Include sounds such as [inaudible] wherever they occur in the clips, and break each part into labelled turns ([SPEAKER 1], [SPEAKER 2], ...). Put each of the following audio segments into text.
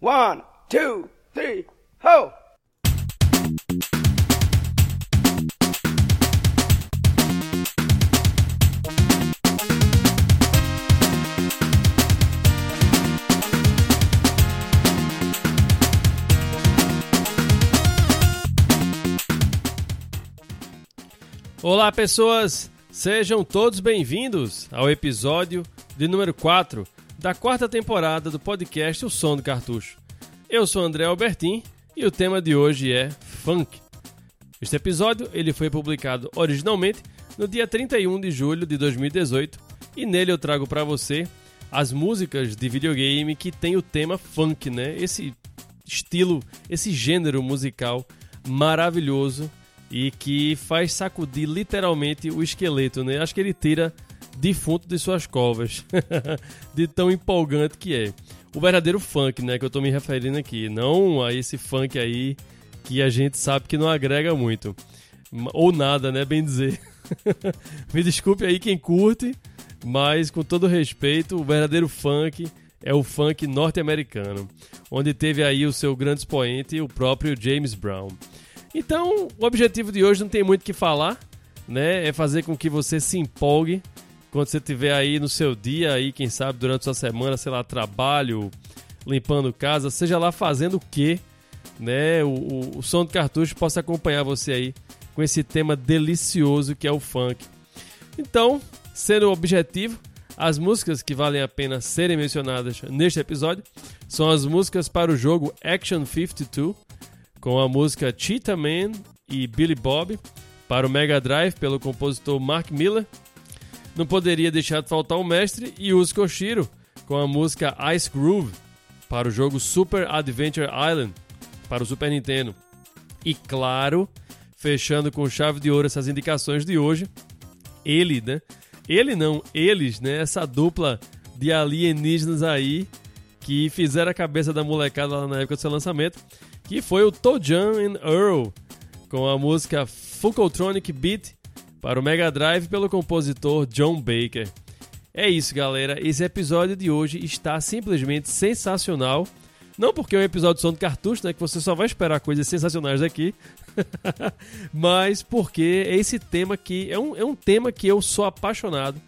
[SPEAKER 1] One, two, three, ho!
[SPEAKER 2] Olá, pessoas! Sejam todos bem-vindos ao episódio de número 4 da quarta temporada do podcast O Som do Cartucho. Eu sou André Albertin e o tema de hoje é funk. Este episódio ele foi publicado originalmente no dia 31 de julho de 2018 e nele eu trago para você as músicas de videogame que tem o tema funk, né? Esse estilo, esse gênero musical maravilhoso e que faz sacudir literalmente o esqueleto, né? Acho que ele tira defunto de suas covas, [laughs] de tão empolgante que é. O verdadeiro funk, né, que eu tô me referindo aqui, não a esse funk aí que a gente sabe que não agrega muito, ou nada, né, bem dizer. [laughs] me desculpe aí quem curte, mas com todo respeito, o verdadeiro funk é o funk norte-americano, onde teve aí o seu grande expoente, o próprio James Brown. Então, o objetivo de hoje não tem muito o que falar, né? É fazer com que você se empolgue quando você estiver aí no seu dia, aí, quem sabe, durante sua semana, sei lá, trabalho, limpando casa, seja lá fazendo o que, né? O, o, o som do cartucho possa acompanhar você aí com esse tema delicioso que é o funk. Então, sendo o objetivo, as músicas que valem a pena serem mencionadas neste episódio são as músicas para o jogo Action 52, com a música Cheetah Man e Billy Bob para o Mega Drive pelo compositor Mark Miller. Não poderia deixar de faltar o mestre Yuzo Koshiro com a música Ice Groove para o jogo Super Adventure Island para o Super Nintendo. E claro, fechando com chave de ouro essas indicações de hoje, ele, né? Ele não, eles, né? Essa dupla de alienígenas aí que fizeram a cabeça da molecada lá na época do seu lançamento que foi o Tojan and Earl, com a música Fukotronic Beat para o Mega Drive pelo compositor John Baker. É isso, galera. Esse episódio de hoje está simplesmente sensacional. Não porque é um episódio de som do cartucho, né? Que você só vai esperar coisas sensacionais daqui. [laughs] mas porque é esse tema que é um, é um tema que eu sou apaixonado,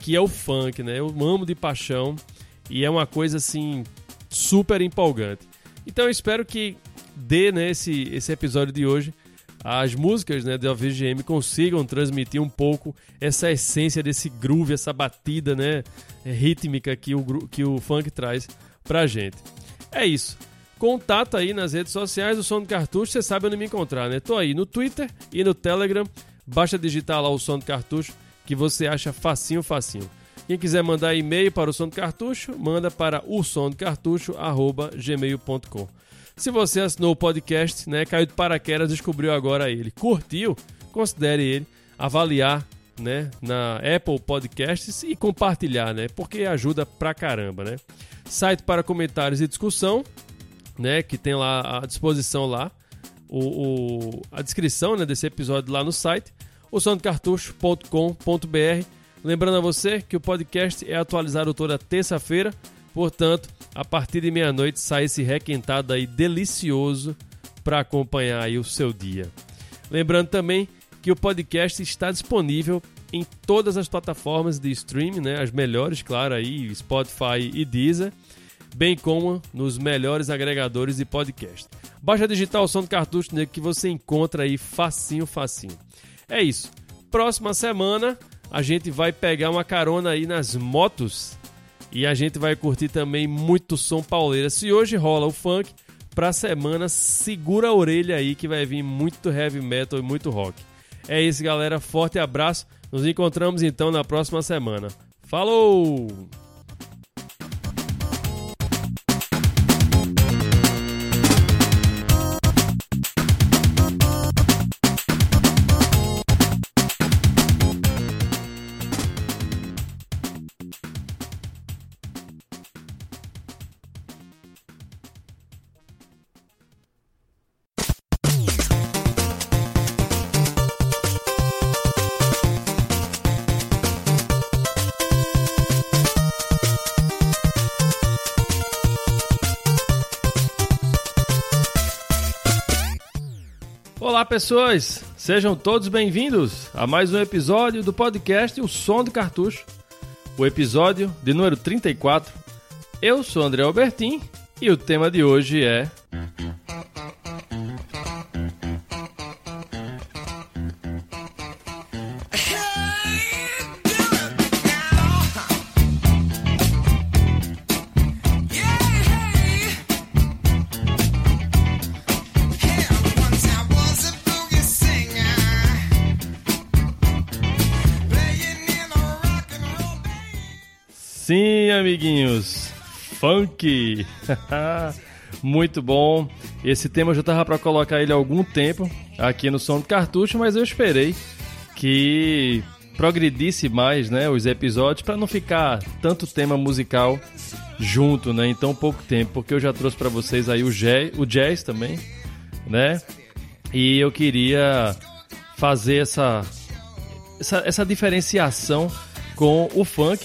[SPEAKER 2] que é o funk, né? Eu amo de paixão e é uma coisa assim super empolgante. Então eu espero que dê né, esse, esse episódio de hoje as músicas né, da VGM consigam transmitir um pouco essa essência desse groove, essa batida né, rítmica que o, que o funk traz pra gente. É isso. Contato aí nas redes sociais do Som do Cartucho, você sabe onde me encontrar, né? Tô aí no Twitter e no Telegram. Basta digitar lá o Som do Cartucho que você acha facinho, facinho. Quem quiser mandar e-mail para o Som do Cartucho, manda para o. Se você assinou o podcast, né, caiu de paraquedas, descobriu agora ele, curtiu, considere ele, avaliar, né, na Apple Podcasts e compartilhar, né, porque ajuda pra caramba, né. Site para comentários e discussão, né, que tem lá à disposição lá, o, o a descrição, né, desse episódio lá no site, o sondocartucho.com.br. Lembrando a você que o podcast é atualizado toda terça-feira, portanto, a partir de meia-noite sai esse requentado aí delicioso para acompanhar aí o seu dia. Lembrando também que o podcast está disponível em todas as plataformas de streaming, né? As melhores, claro, aí, Spotify e Deezer, bem como nos melhores agregadores de podcast. Baixa digitar o som do cartucho né, que você encontra aí facinho, facinho. É isso. Próxima semana a gente vai pegar uma carona aí nas motos e a gente vai curtir também muito som pauleira. Se hoje rola o funk, pra semana segura a orelha aí que vai vir muito heavy metal e muito rock. É isso, galera. Forte abraço. Nos encontramos então na próxima semana. Falou! Olá, pessoas! Sejam todos bem-vindos a mais um episódio do podcast O Som do Cartucho, o episódio de número 34. Eu sou André Albertin e o tema de hoje é. Amiguinhos, funk. [laughs] Muito bom. Esse tema eu já tava para colocar ele há algum tempo aqui no som do cartucho, mas eu esperei que progredisse mais, né, os episódios para não ficar tanto tema musical junto, né, em tão pouco tempo, porque eu já trouxe para vocês aí o jazz, o jazz também, né? E eu queria fazer essa essa, essa diferenciação com o funk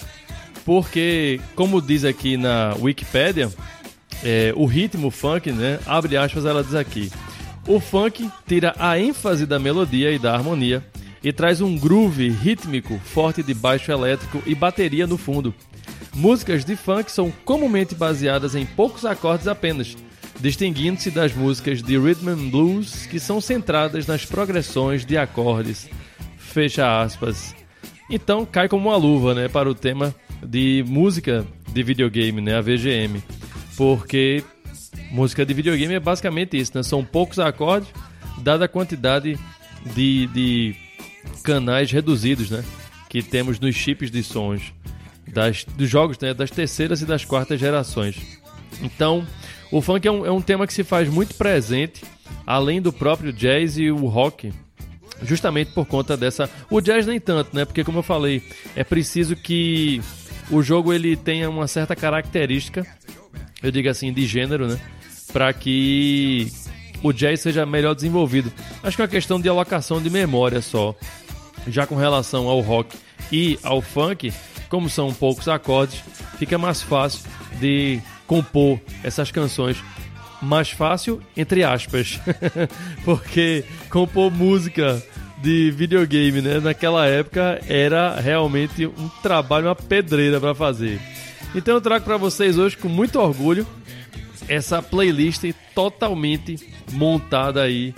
[SPEAKER 2] porque, como diz aqui na Wikipedia, é, o ritmo funk, né, abre aspas, ela diz aqui, o funk tira a ênfase da melodia e da harmonia e traz um groove rítmico forte de baixo elétrico e bateria no fundo. Músicas de funk são comumente baseadas em poucos acordes apenas, distinguindo-se das músicas de rhythm and blues que são centradas nas progressões de acordes. Fecha aspas. Então cai como uma luva, né, para o tema de música de videogame, né? A VGM. Porque música de videogame é basicamente isso, né? São poucos acordes, dada a quantidade de, de canais reduzidos, né? Que temos nos chips de sons das, dos jogos, né? Das terceiras e das quartas gerações. Então, o funk é um, é um tema que se faz muito presente, além do próprio jazz e o rock, justamente por conta dessa. O jazz nem tanto, né? Porque como eu falei, é preciso que o jogo ele tem uma certa característica, eu digo assim, de gênero, né? Para que o jazz seja melhor desenvolvido. Acho que é uma questão de alocação de memória só. Já com relação ao rock e ao funk, como são poucos acordes, fica mais fácil de compor essas canções. Mais fácil, entre aspas, [laughs] porque compor música de videogame, né? Naquela época era realmente um trabalho, uma pedreira para fazer. Então eu trago para vocês hoje com muito orgulho essa playlist totalmente montada aí,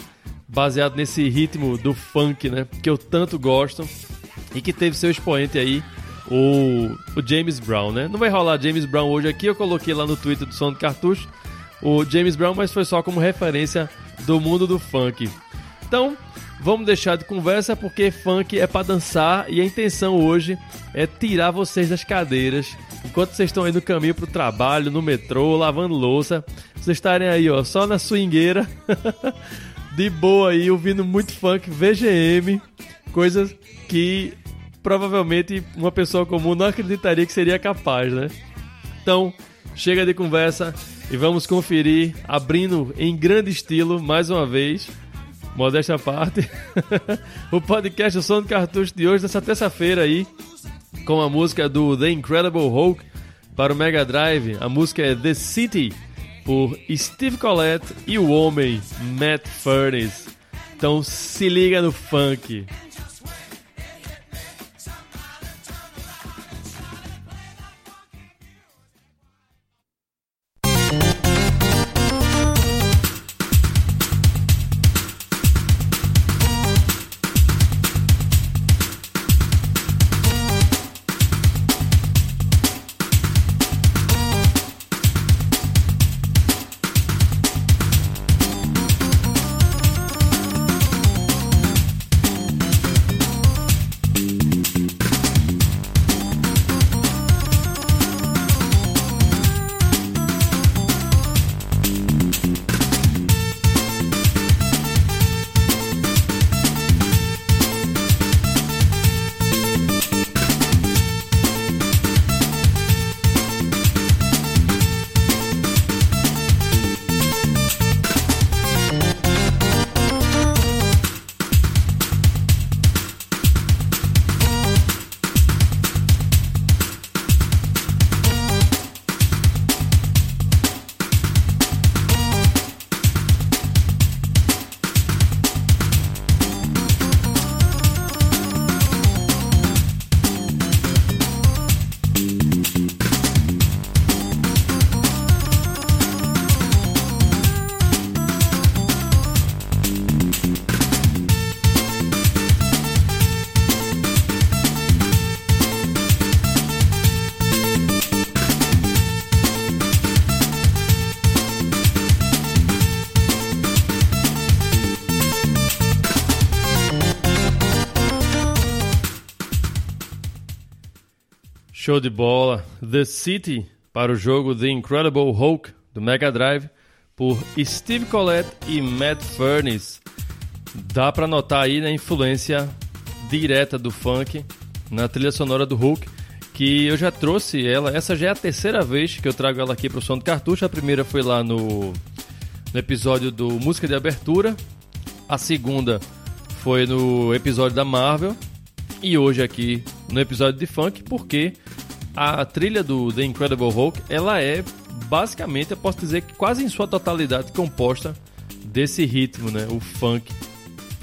[SPEAKER 2] baseado nesse ritmo do funk, né? Que eu tanto gosto e que teve seu expoente aí, o, o James Brown, né? Não vai rolar James Brown hoje aqui, eu coloquei lá no Twitter do Som Cartucho o James Brown, mas foi só como referência do mundo do funk. Então, Vamos deixar de conversa porque funk é para dançar e a intenção hoje é tirar vocês das cadeiras enquanto vocês estão aí no caminho pro trabalho, no metrô, lavando louça. Vocês estarem aí, ó, só na swingueira, [laughs] de boa aí, ouvindo muito funk, VGM, coisas que provavelmente uma pessoa comum não acreditaria que seria capaz, né? Então, chega de conversa e vamos conferir, abrindo em grande estilo mais uma vez modéstia à parte, [laughs] o podcast O Som do Cartucho de hoje, dessa terça-feira aí, com a música do The Incredible Hulk para o Mega Drive. A música é The City, por Steve Collette e o homem Matt Furnace. Então se liga no funk. Show de bola. The City para o jogo The Incredible Hulk do Mega Drive por Steve Collette e Matt Furniss. Dá para notar aí a né, influência direta do funk na trilha sonora do Hulk, que eu já trouxe ela. Essa já é a terceira vez que eu trago ela aqui para o som do cartucho. A primeira foi lá no, no episódio do Música de Abertura. A segunda foi no episódio da Marvel. E hoje aqui no episódio de funk, porque a trilha do The Incredible Hulk, ela é basicamente, eu posso dizer que quase em sua totalidade composta desse ritmo, né, o funk.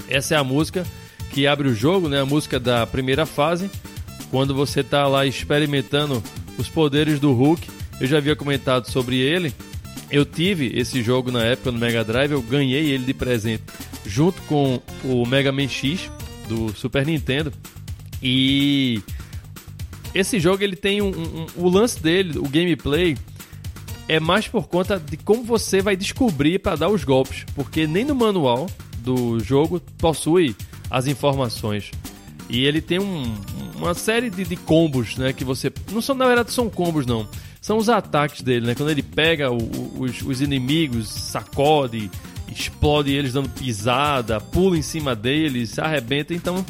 [SPEAKER 2] Essa é a música que abre o jogo, né, a música da primeira fase, quando você está lá experimentando os poderes do Hulk. Eu já havia comentado sobre ele. Eu tive esse jogo na época no Mega Drive, eu ganhei ele de presente junto com o Mega Man X do Super Nintendo. E esse jogo ele tem um, um, o lance dele, o gameplay é mais por conta de como você vai descobrir para dar os golpes, porque nem no manual do jogo possui as informações. E ele tem um, uma série de, de, combos, né? Que você. Não são, na verdade, são combos, não. São os ataques dele, né? Quando ele pega o, os, os, inimigos, sacode, explode eles dando pisada, pula em cima deles, arrebenta. Então,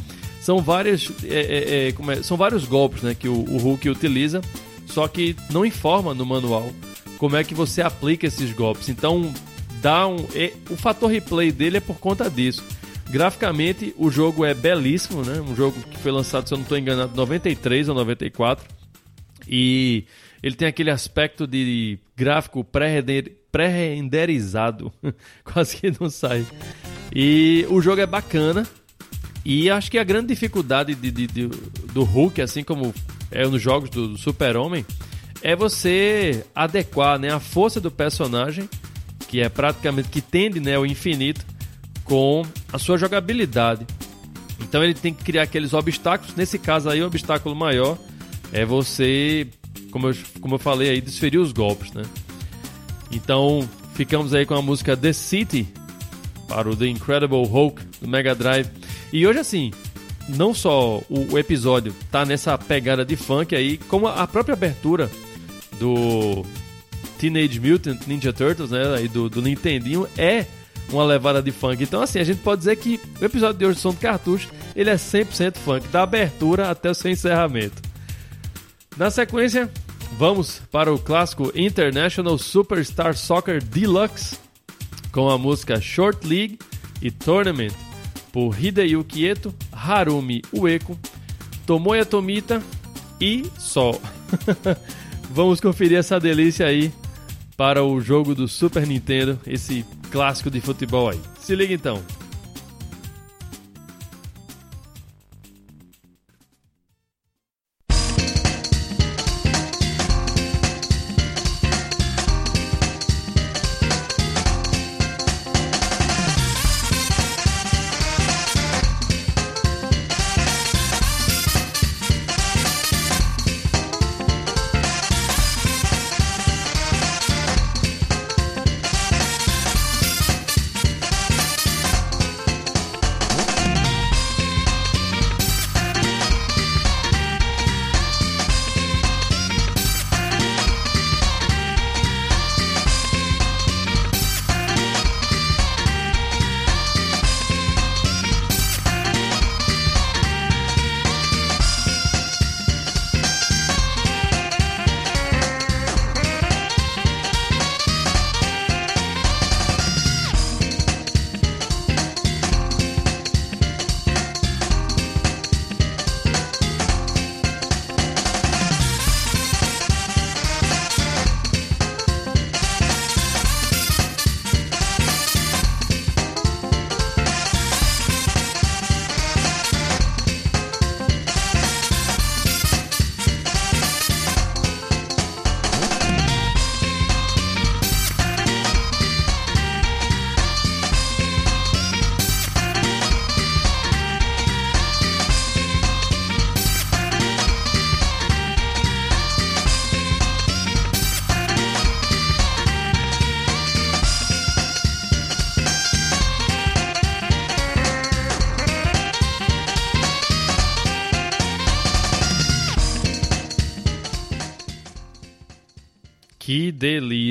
[SPEAKER 2] são várias, é, é, é, é, são vários golpes né, que o, o Hulk utiliza, só que não informa no manual como é que você aplica esses golpes. Então, dá um, o fator replay dele é por conta disso. Graficamente, o jogo é belíssimo, né? Um jogo que foi lançado, se eu não estou enganado, em 93 ou 94. E ele tem aquele aspecto de gráfico pré-renderizado. [laughs] Quase que não sai. E o jogo é bacana. E acho que a grande dificuldade de, de, de, do Hulk, assim como é nos jogos do, do Super-Homem, é você adequar né, a força do personagem, que é praticamente que tende né, ao infinito, com a sua jogabilidade. Então ele tem que criar aqueles obstáculos. Nesse caso aí, o obstáculo maior é você, como eu, como eu falei aí, desferir os golpes, né? Então ficamos aí com a música The City para o The Incredible Hulk do Mega Drive. E hoje, assim, não só o, o, episódio tá nessa pegada de funk aí, como a própria abertura do Teenage Mutant Ninja Turtles, né, aí do, do Nintendinho, é uma levada de funk. Então, assim, a gente pode dizer que o episódio de hoje Som do Cartucho, ele é 100% funk, da abertura até o seu encerramento. Na sequência, vamos para o clássico International Superstar Soccer Deluxe, com a música Short League e Tournament, por Hideyuki Eto, Harumi Ueko, Tomoya Tomita e Sol. [laughs] Vamos conferir essa delícia aí para o jogo do Super Nintendo, esse clássico de futebol aí. Se liga então.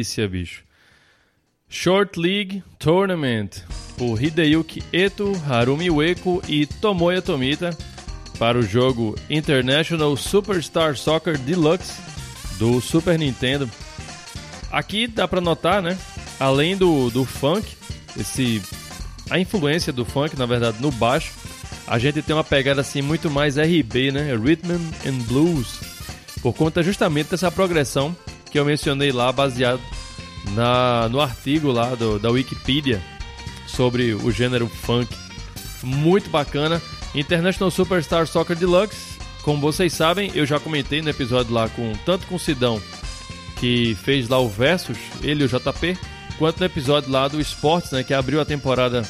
[SPEAKER 2] Delícia, bicho. Short League Tournament por Hideyuki Eto, Harumi Ueko e Tomoya Tomita para o jogo International Superstar Soccer Deluxe do Super Nintendo. Aqui dá para notar, né? Além do, do funk, esse a influência do funk, na verdade, no baixo, a gente tem uma pegada assim muito mais RB, né? Rhythm and Blues, por conta justamente dessa progressão que eu mencionei lá, baseado na, no artigo lá do, da Wikipedia sobre o gênero funk. Muito bacana. International Superstar Soccer Deluxe, como vocês sabem, eu já comentei no episódio lá com tanto com o Sidão, que fez lá o Versus, ele e o JP, quanto no episódio lá do Esportes, né, que abriu a temporada,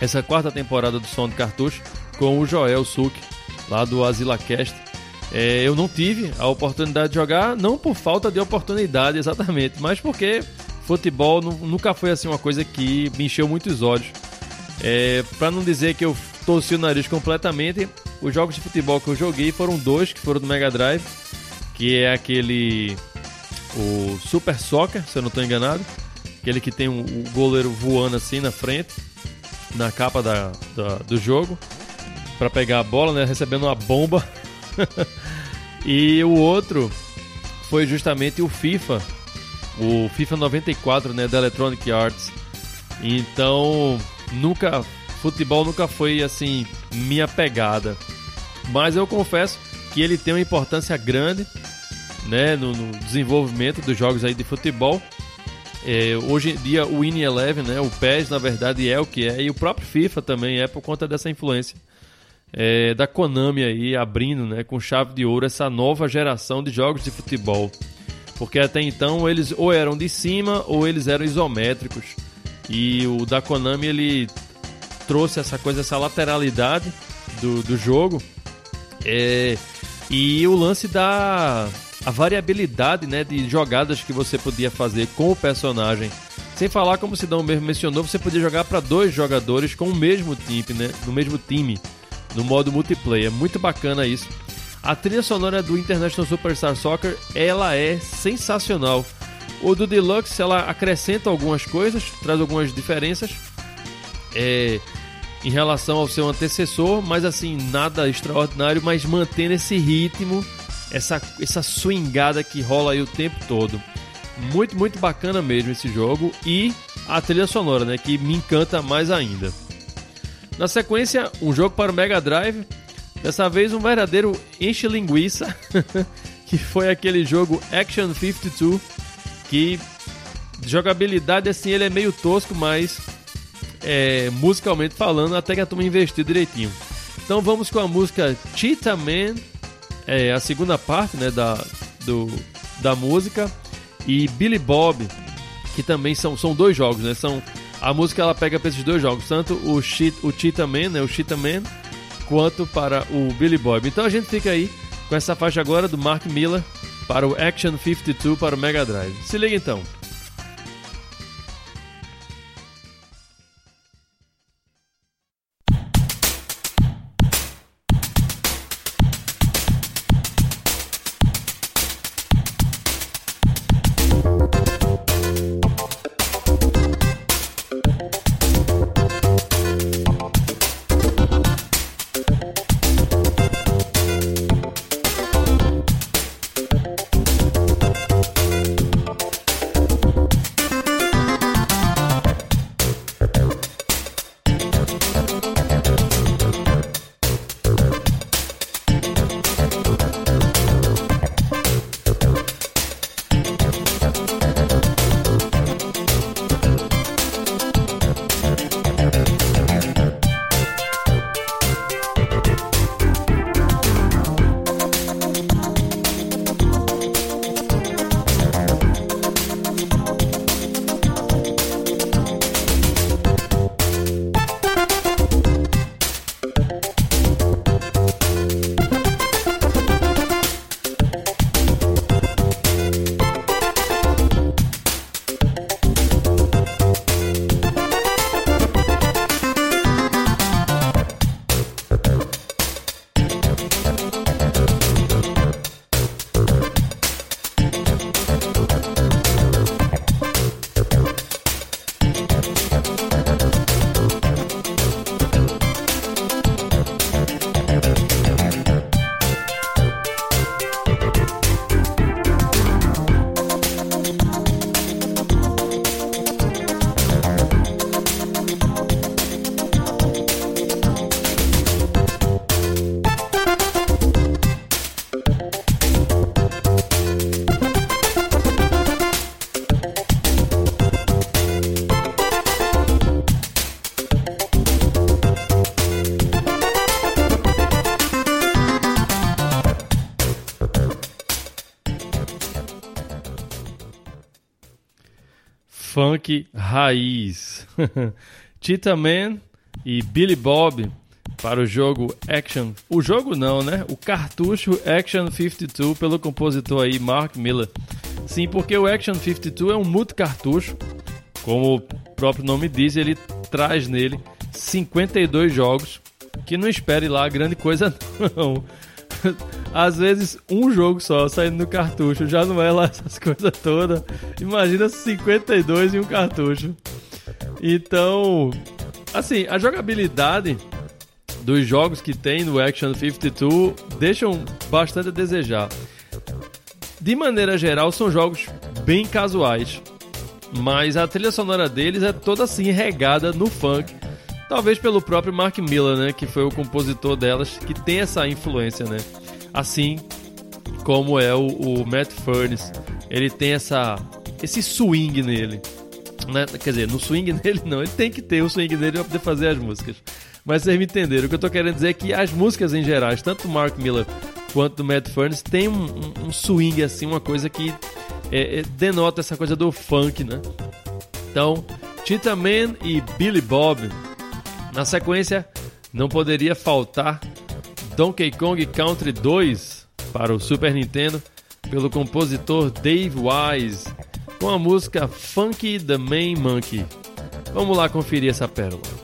[SPEAKER 2] essa quarta temporada do Som do Cartucho, com o Joel Suk, lá do AsilaCast. É, eu não tive a oportunidade de jogar, não por falta de oportunidade exatamente, mas porque futebol nunca foi assim uma coisa que me encheu muitos olhos. É, para não dizer que eu torci o nariz completamente, os jogos de futebol que eu joguei foram dois que foram do Mega Drive, que é aquele o Super Soccer, se eu não estou enganado, aquele que tem o um, goleiro voando assim na frente, na capa da, da do jogo, para pegar a bola, né, recebendo uma bomba. [laughs] [laughs] e o outro foi justamente o FIFA, o FIFA 94, né, da Electronic Arts. Então, nunca futebol nunca foi assim minha pegada. Mas eu confesso que ele tem uma importância grande, né, no, no desenvolvimento dos jogos aí de futebol. É, hoje em dia o Win Eleven, né, o PES na verdade é o que é e o próprio FIFA também é por conta dessa influência é, da Konami aí abrindo, né, com chave de ouro essa nova geração de jogos de futebol. Porque até então eles ou eram de cima ou eles eram isométricos. E o da Konami ele trouxe essa coisa, essa lateralidade do, do jogo. É, e o lance da a variabilidade né, de jogadas que você podia fazer com o personagem. Sem falar, como o Sidão mesmo mencionou, você podia jogar para dois jogadores com o mesmo time, né, no mesmo time, no modo multiplayer. Muito bacana isso. A trilha sonora do International Superstar Soccer, ela é sensacional. O do Deluxe, ela acrescenta algumas coisas, traz algumas diferenças é, em relação ao seu antecessor, mas assim, nada extraordinário, mas mantendo esse ritmo, essa, essa swingada que rola aí o tempo todo. Muito, muito bacana mesmo esse jogo e a trilha sonora, né, que me encanta mais ainda. Na sequência, um jogo para o Mega Drive, dessa vez um verdadeiro enche linguiça, [laughs] que foi aquele jogo Action 52 que jogabilidade assim ele é meio tosco, mas é, musicalmente falando até que a turma investiu direitinho. Então vamos com a música Cheetah Man, é, a segunda parte né, da, do, da música, e Billy Bob, que também são, são dois jogos, né? São, a música ela pega para esses dois jogos, tanto o, Cheat, o Cheetah Man, né, o Cheetah Man, quanto para o Billy Bob. Então a gente fica aí com essa faixa agora do Mark Miller para o Action 52 para o Mega Drive. Se liga então. Funk raiz. [laughs] Cheetah Man e Billy Bob para o jogo Action. O jogo não, né? O cartucho Action 52 pelo compositor aí Mark Miller. Sim, porque o Action 52 é um multi cartucho, como o próprio nome diz, ele traz nele 52 jogos, que não espere lá grande coisa [laughs] não. Às vezes um jogo só saindo no cartucho já não é lá essas [laughs] coisas todas. Imagina 52 em um cartucho. Então, assim, a jogabilidade dos jogos que tem no Action 52 deixam bastante a desejar. De maneira geral, são jogos bem casuais, mas a trilha sonora deles é toda assim regada no funk. Talvez pelo próprio Mark Miller, né, que foi o compositor delas, que tem essa influência, né? Assim como é o, o Matt Furnace, ele tem essa esse swing nele. Né? Quer dizer, no swing [laughs] nele não, ele tem que ter o swing nele para poder fazer as músicas. Mas vocês me entenderam. O que eu tô querendo dizer é que as músicas em geral, tanto do Mark Miller quanto do Matt Furnace, tem um, um, swing, assim, uma coisa que é, é, denota essa coisa do funk, né? Então, Cheetah Man e Billy Bob. Na sequência, não poderia faltar Donkey Kong Country 2 para o Super Nintendo, pelo compositor Dave Wise, com a música Funky the Main Monkey. Vamos lá conferir essa pérola.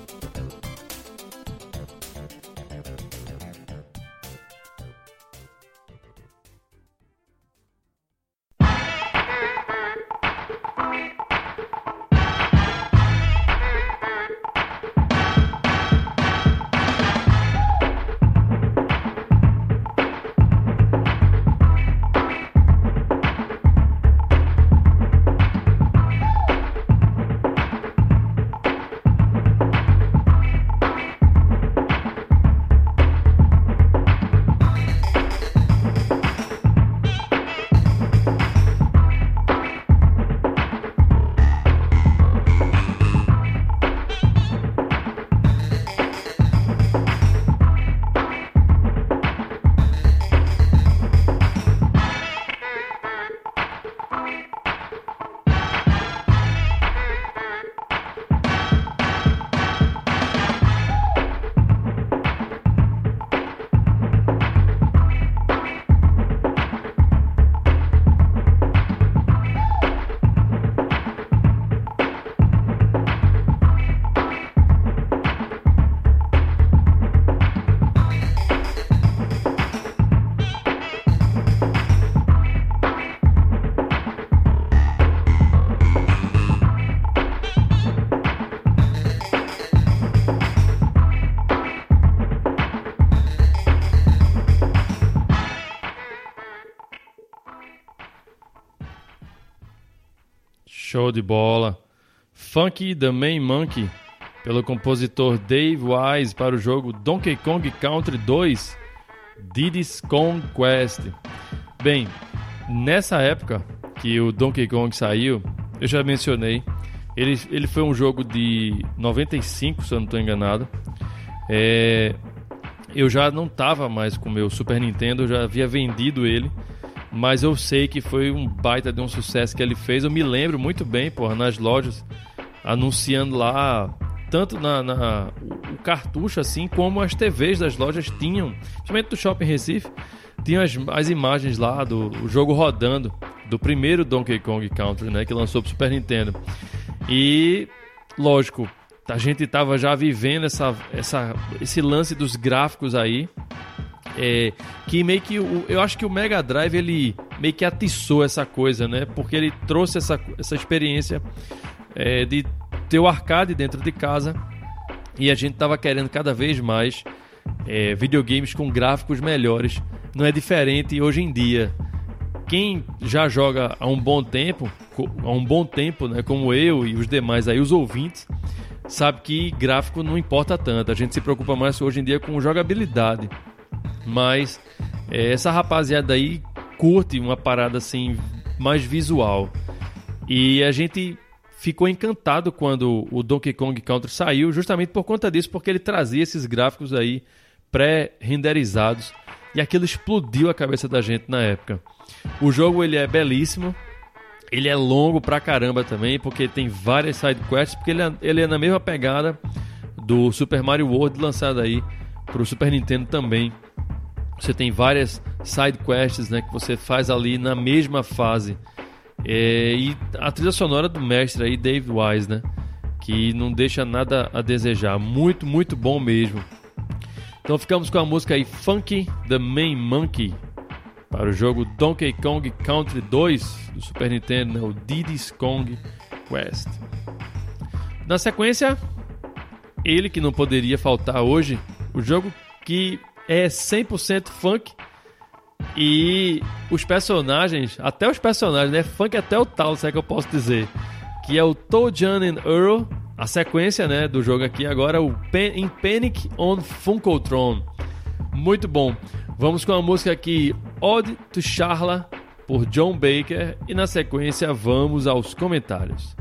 [SPEAKER 2] De bola. Funky the Main Monkey, pelo compositor Dave Wise para o jogo Donkey Kong Country 2 Diddy's Conquest. Bem, nessa época que o Donkey Kong saiu, eu já mencionei, ele, ele foi um jogo de 95, se eu não estou enganado. É, eu já não estava mais com o meu Super Nintendo, eu já havia vendido ele mas eu sei que foi um baita de um sucesso que ele fez. Eu me lembro muito bem, porra, nas lojas, anunciando lá, tanto na, na o cartucho assim, como as TVs das lojas tinham, principalmente do Shopping Recife, tinham as, as imagens lá do jogo rodando, do primeiro Donkey Kong Country, né, que lançou pro Super Nintendo. E, lógico, a gente tava já vivendo essa, essa, esse lance dos gráficos aí, é, que meio que o, eu acho que o Mega Drive ele meio que atiçou essa coisa, né? Porque ele trouxe essa, essa experiência é, de ter o arcade dentro de casa e a gente tava querendo cada vez mais é, videogames com gráficos melhores. Não é diferente hoje em dia. Quem já joga há um bom tempo, há um bom tempo, né, como eu e os demais aí, os ouvintes, sabe que gráfico não importa tanto. A gente se preocupa mais hoje em dia com jogabilidade. Mas é, essa rapaziada aí curte uma parada assim mais visual. E a gente ficou encantado quando o Donkey Kong Country saiu, justamente por conta disso, porque ele trazia esses gráficos aí pré-renderizados e aquilo explodiu a cabeça da gente na época. O jogo ele é belíssimo, Ele é longo pra caramba também, porque tem várias side quests, porque ele é, ele é na mesma pegada do Super Mario World lançado aí pro Super Nintendo também. Você tem várias side quests, né, que você faz ali na mesma fase. É, e a trilha sonora do mestre aí, Dave Wise, né, que não deixa nada a desejar. Muito, muito bom mesmo. Então ficamos com a música aí Funky the Main Monkey para o jogo Donkey Kong Country 2 do Super Nintendo, né, o Diddy's Kong Quest. Na sequência, ele que não poderia faltar hoje, o jogo que é 100% funk e os personagens, até os personagens, né? Funk até o tal, se é que eu posso dizer. Que é o Tojan and Earl, a sequência né, do jogo aqui agora, o Pen in Panic on Funkotron. Muito bom. Vamos com a música aqui, Ode to Charla, por John Baker, e na sequência vamos aos comentários.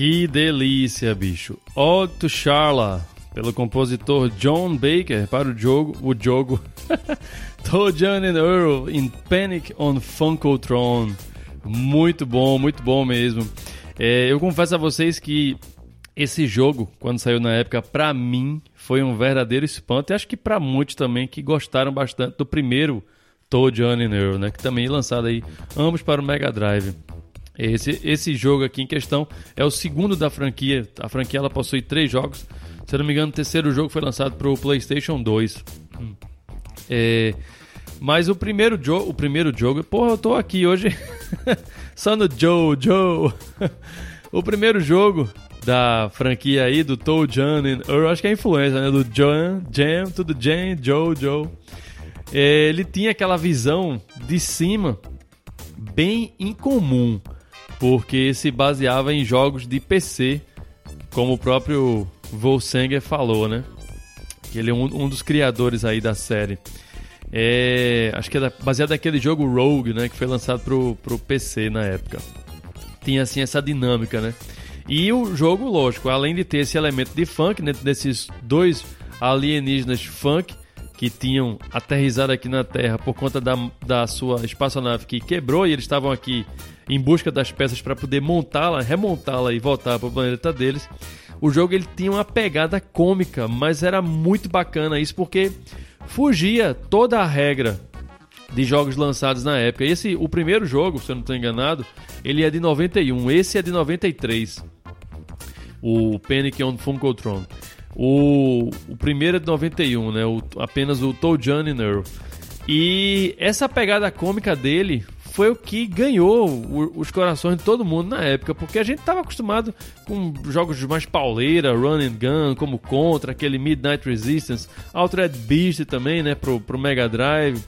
[SPEAKER 2] Que delícia, bicho. Ode to Charla, pelo compositor John Baker para o jogo, o jogo [laughs] Tojan and Earl in Panic on Funkotron. Muito bom, muito bom mesmo. É, eu confesso a vocês que esse jogo, quando saiu na época, para mim foi um verdadeiro espanto e acho que para muitos também que gostaram bastante do primeiro Tojan and Earl, né, que também lançado aí ambos para o Mega Drive. Esse, esse jogo aqui em questão é o segundo da franquia. A franquia ela possui três jogos. Se não me engano, o terceiro jogo foi lançado para o PlayStation 2. Hum. É, mas o primeiro, jogo, o primeiro jogo. Porra, eu tô aqui hoje [laughs] só no Joe, Joe. [laughs] o primeiro jogo da franquia aí, do Toe Jan eu acho que é a influência, né? Do John, Jam, tudo Jam, Joe, Joe. É, ele tinha aquela visão de cima bem incomum, porque se baseava em jogos de PC, como o próprio Volsanger falou, né? Que ele é um, um dos criadores aí da série. É, acho que é baseado naquele jogo Rogue, né? Que foi lançado pro, pro PC na época. Tinha assim essa dinâmica, né? E o jogo, lógico, além de ter esse elemento de funk, dentro desses dois alienígenas funk que tinham aterrizado aqui na Terra por conta da, da sua espaçonave que quebrou e eles estavam aqui em busca das peças para poder montá-la, remontá-la e voltar para o planeta deles. O jogo ele tinha uma pegada cômica, mas era muito bacana isso porque fugia toda a regra de jogos lançados na época. Esse, o primeiro jogo, se eu não estou enganado, ele é de 91, esse é de 93. O Panic on Funkotron. O, o primeiro é de 91, né? O, apenas o Toujan and Earl. E essa pegada cômica dele foi o que ganhou os corações de todo mundo na época, porque a gente estava acostumado com jogos mais pauleira, run and gun, como Contra, aquele Midnight Resistance, Altered Beast também, né, pro, pro Mega Drive.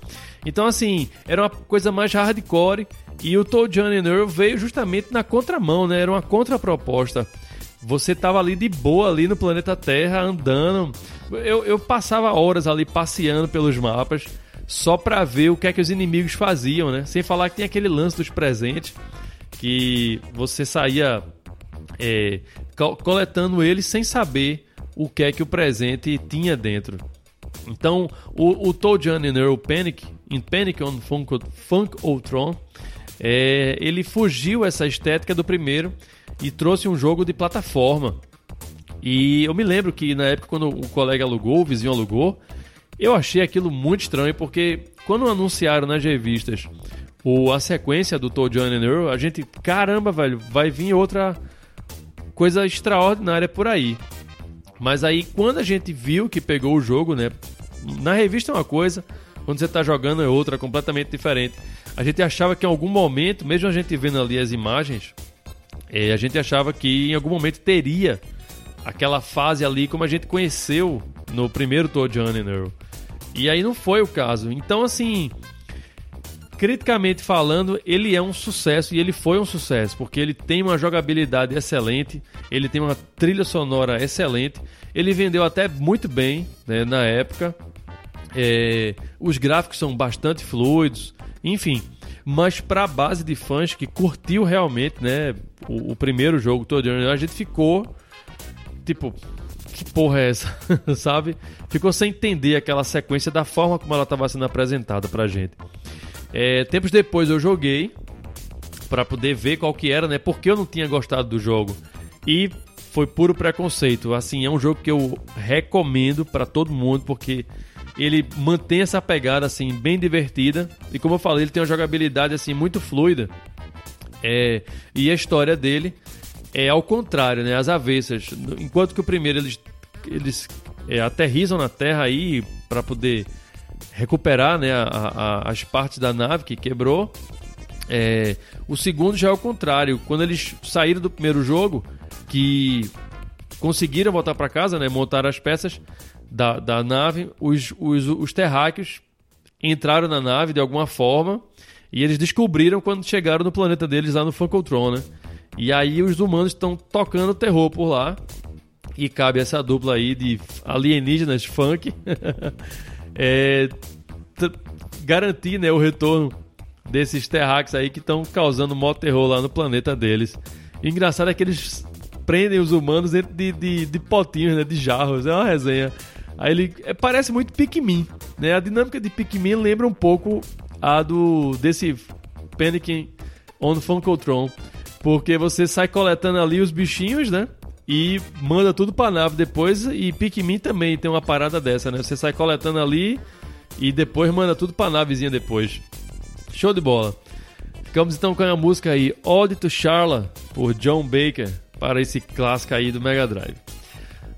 [SPEAKER 2] Então, assim, era uma coisa mais hardcore e o Toe Johnny Earl veio justamente na contramão, né, era uma contraproposta. Você tava ali de boa, ali no planeta Terra, andando. Eu, eu passava horas ali passeando pelos mapas só para ver o que é que os inimigos faziam, né? Sem falar que tem aquele lance dos presentes que você saía é, coletando eles sem saber o que é que o presente tinha dentro. Então, o, o Toad and Earl Panic, in Panic on Funk, Funk Tron, é, ele fugiu essa estética do primeiro e trouxe um jogo de plataforma. E eu me lembro que na época quando o colega alugou, o vizinho alugou, eu achei aquilo muito estranho porque quando anunciaram nas revistas o, a sequência do Toad John and Earl, a gente, caramba, velho, vai vir outra coisa extraordinária por aí. Mas aí quando a gente viu que pegou o jogo, né? Na revista é uma coisa, quando você está jogando é outra, completamente diferente. A gente achava que em algum momento, mesmo a gente vendo ali as imagens, é, a gente achava que em algum momento teria aquela fase ali como a gente conheceu no primeiro Toad John and Earl. E aí não foi o caso. Então, assim, criticamente falando, ele é um sucesso e ele foi um sucesso, porque ele tem uma jogabilidade excelente, ele tem uma trilha sonora excelente, ele vendeu até muito bem né, na época. É, os gráficos são bastante fluidos, enfim. Mas para a base de fãs que curtiu realmente, né, o, o primeiro jogo todo, a gente ficou tipo, que porra é essa? [laughs] Sabe? Ficou sem entender aquela sequência da forma como ela estava sendo apresentada pra gente. É, tempos depois eu joguei para poder ver qual que era, né? Porque eu não tinha gostado do jogo. E foi puro preconceito. Assim, é um jogo que eu recomendo para todo mundo porque ele mantém essa pegada assim bem divertida e como eu falei, ele tem uma jogabilidade assim muito fluida. É, e a história dele é ao contrário, né? As avessas. Enquanto que o primeiro eles, eles é, aterrizam na Terra aí para poder recuperar né, a, a, as partes da nave que quebrou. É, o segundo já é o contrário. Quando eles saíram do primeiro jogo, que conseguiram voltar para casa, né, montar as peças da, da nave, os, os, os terráqueos entraram na nave de alguma forma e eles descobriram quando chegaram no planeta deles lá no Funkotron, né? E aí os humanos estão tocando terror por lá. E cabe essa dupla aí de alienígenas funk [laughs] é, garantir né, o retorno desses terráqueos aí que estão causando mó terror lá no planeta deles. E engraçado é que eles prendem os humanos dentro de, de, de potinhos, né? De jarros. É uma resenha. Aí ele é, parece muito Pikmin, né? A dinâmica de Pikmin lembra um pouco a do desse Panic on Funkotron, porque você sai coletando ali os bichinhos, né? E manda tudo pra nave depois. E Pikmin também tem uma parada dessa, né? Você sai coletando ali e depois manda tudo pra navezinha depois. Show de bola. Ficamos então com a música aí Ode to Charla por John Baker para esse clássico aí do Mega Drive.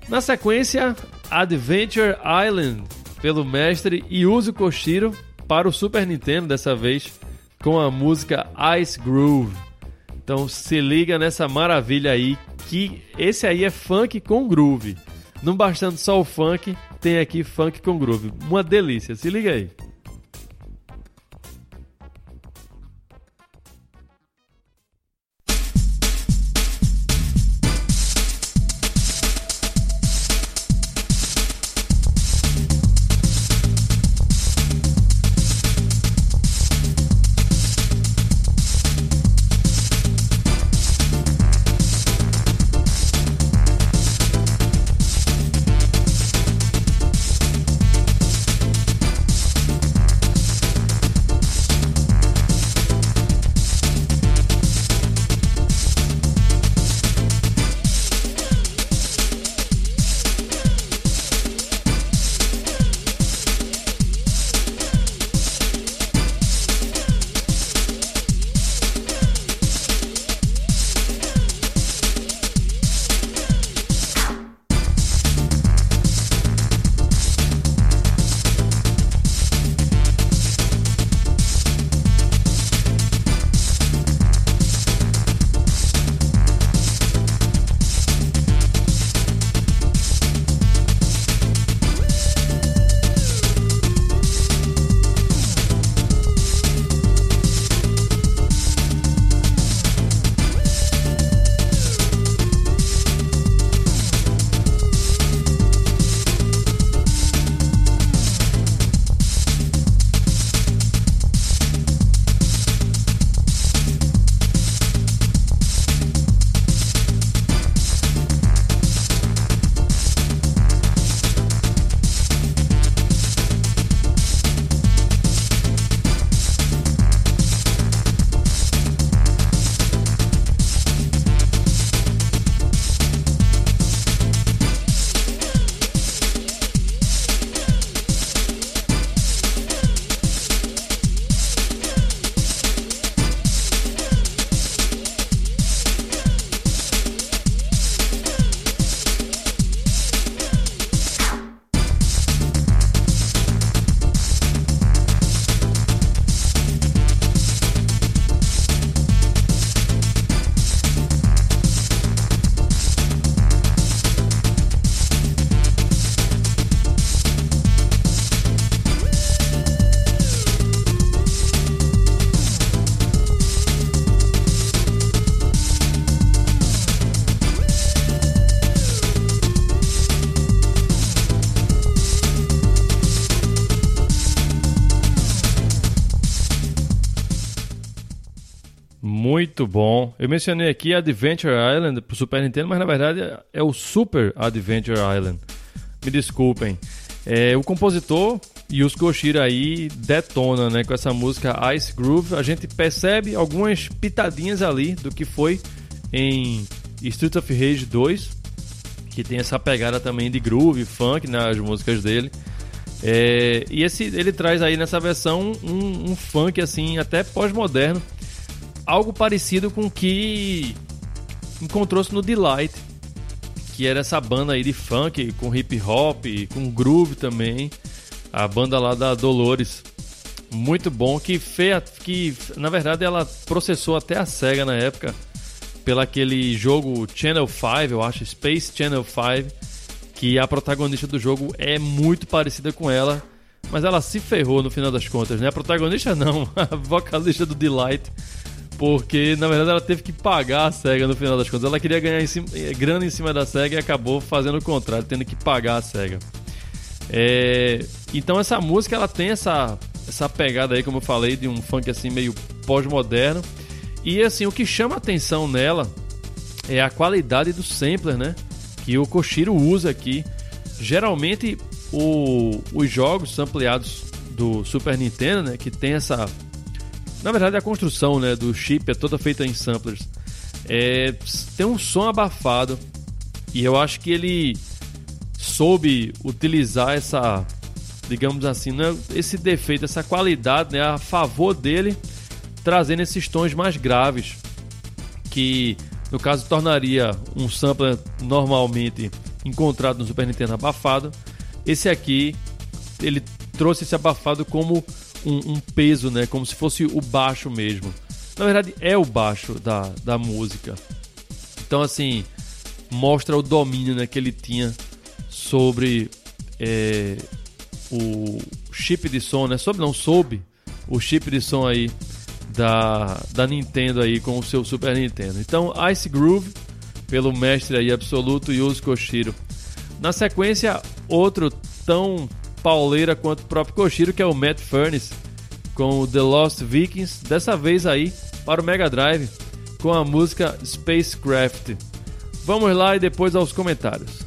[SPEAKER 2] Na sequência, Adventure Island pelo mestre Yuzo Koshiro para o Super Nintendo dessa vez com a música Ice Groove. Então se liga nessa maravilha aí que esse aí é funk com groove. Não bastando só o funk, tem aqui funk com groove. Uma delícia, se liga aí. Muito bom. Eu mencionei aqui Adventure Island pro Super Nintendo, mas na verdade é o Super Adventure Island. Me desculpem. É, o compositor Yusuke Koshiro aí detona né, com essa música Ice Groove. A gente percebe algumas pitadinhas ali do que foi em Street of Rage 2, que tem essa pegada também de groove, funk nas músicas dele. É, e esse, ele traz aí nessa versão um, um funk assim até pós-moderno algo parecido com o que encontrou-se no Delight, que era essa banda aí de funk com hip hop, com groove também, a banda lá da Dolores. Muito bom, que, fez, que na verdade ela processou até a SEGA na época, pelo aquele jogo Channel 5, eu acho, Space Channel 5, que a protagonista do jogo é muito parecida com ela, mas ela se ferrou no final das contas, né? A protagonista não, [laughs] a vocalista do Delight porque, na verdade, ela teve que pagar a SEGA no final das contas. Ela queria ganhar em cima, eh, grana em cima da SEGA e acabou fazendo o contrário, tendo que pagar a SEGA. É, então essa música ela tem essa, essa pegada aí, como eu falei, de um funk assim meio pós-moderno. E assim, o que chama atenção nela é a qualidade do sampler, né? Que o Koshiro usa aqui. Geralmente o, os jogos ampliados do Super Nintendo, né, que tem essa na verdade a construção, né, do chip é toda feita em samplers. É, tem um som abafado e eu acho que ele soube utilizar essa, digamos assim, né, esse defeito, essa qualidade, né, a favor dele, trazendo esses tons mais graves que no caso tornaria um sampler normalmente encontrado no Super Nintendo abafado esse aqui, ele trouxe esse abafado como um, um, peso, né? Como se fosse o baixo mesmo. Na verdade, é o baixo da, da música. Então, assim, mostra o domínio né, que ele tinha sobre é, o chip de som, né? Sobre, não, soube o chip de som aí da, da Nintendo aí com o seu Super Nintendo. Então, Ice Groove, pelo mestre aí absoluto Yuzo Koshiro. Na sequência, outro tão pauleira quanto o próprio Koshiro, que é o Matt Furnace, com o The Lost Vikings, dessa vez aí para o Mega Drive, com a música Spacecraft. Vamos lá e depois aos comentários.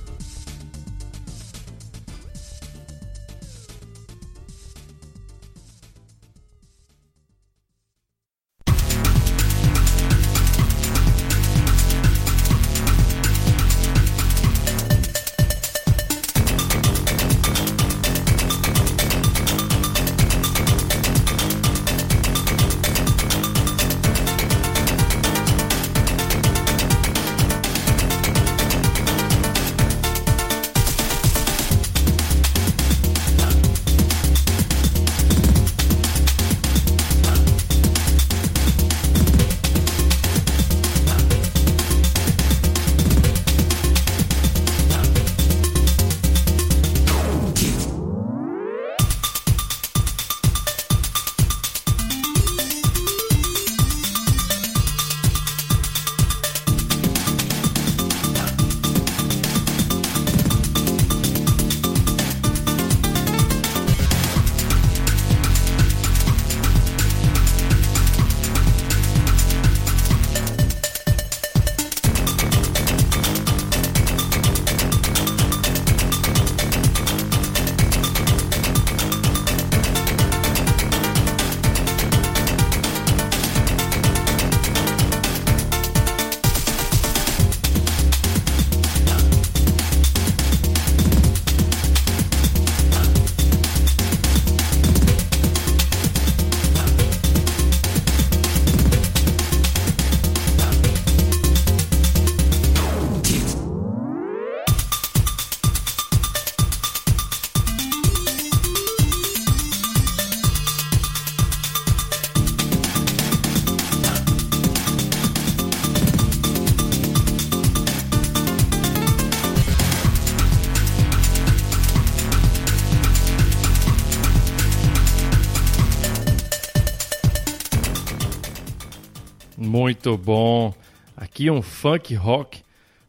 [SPEAKER 2] Muito bom. Aqui um funk rock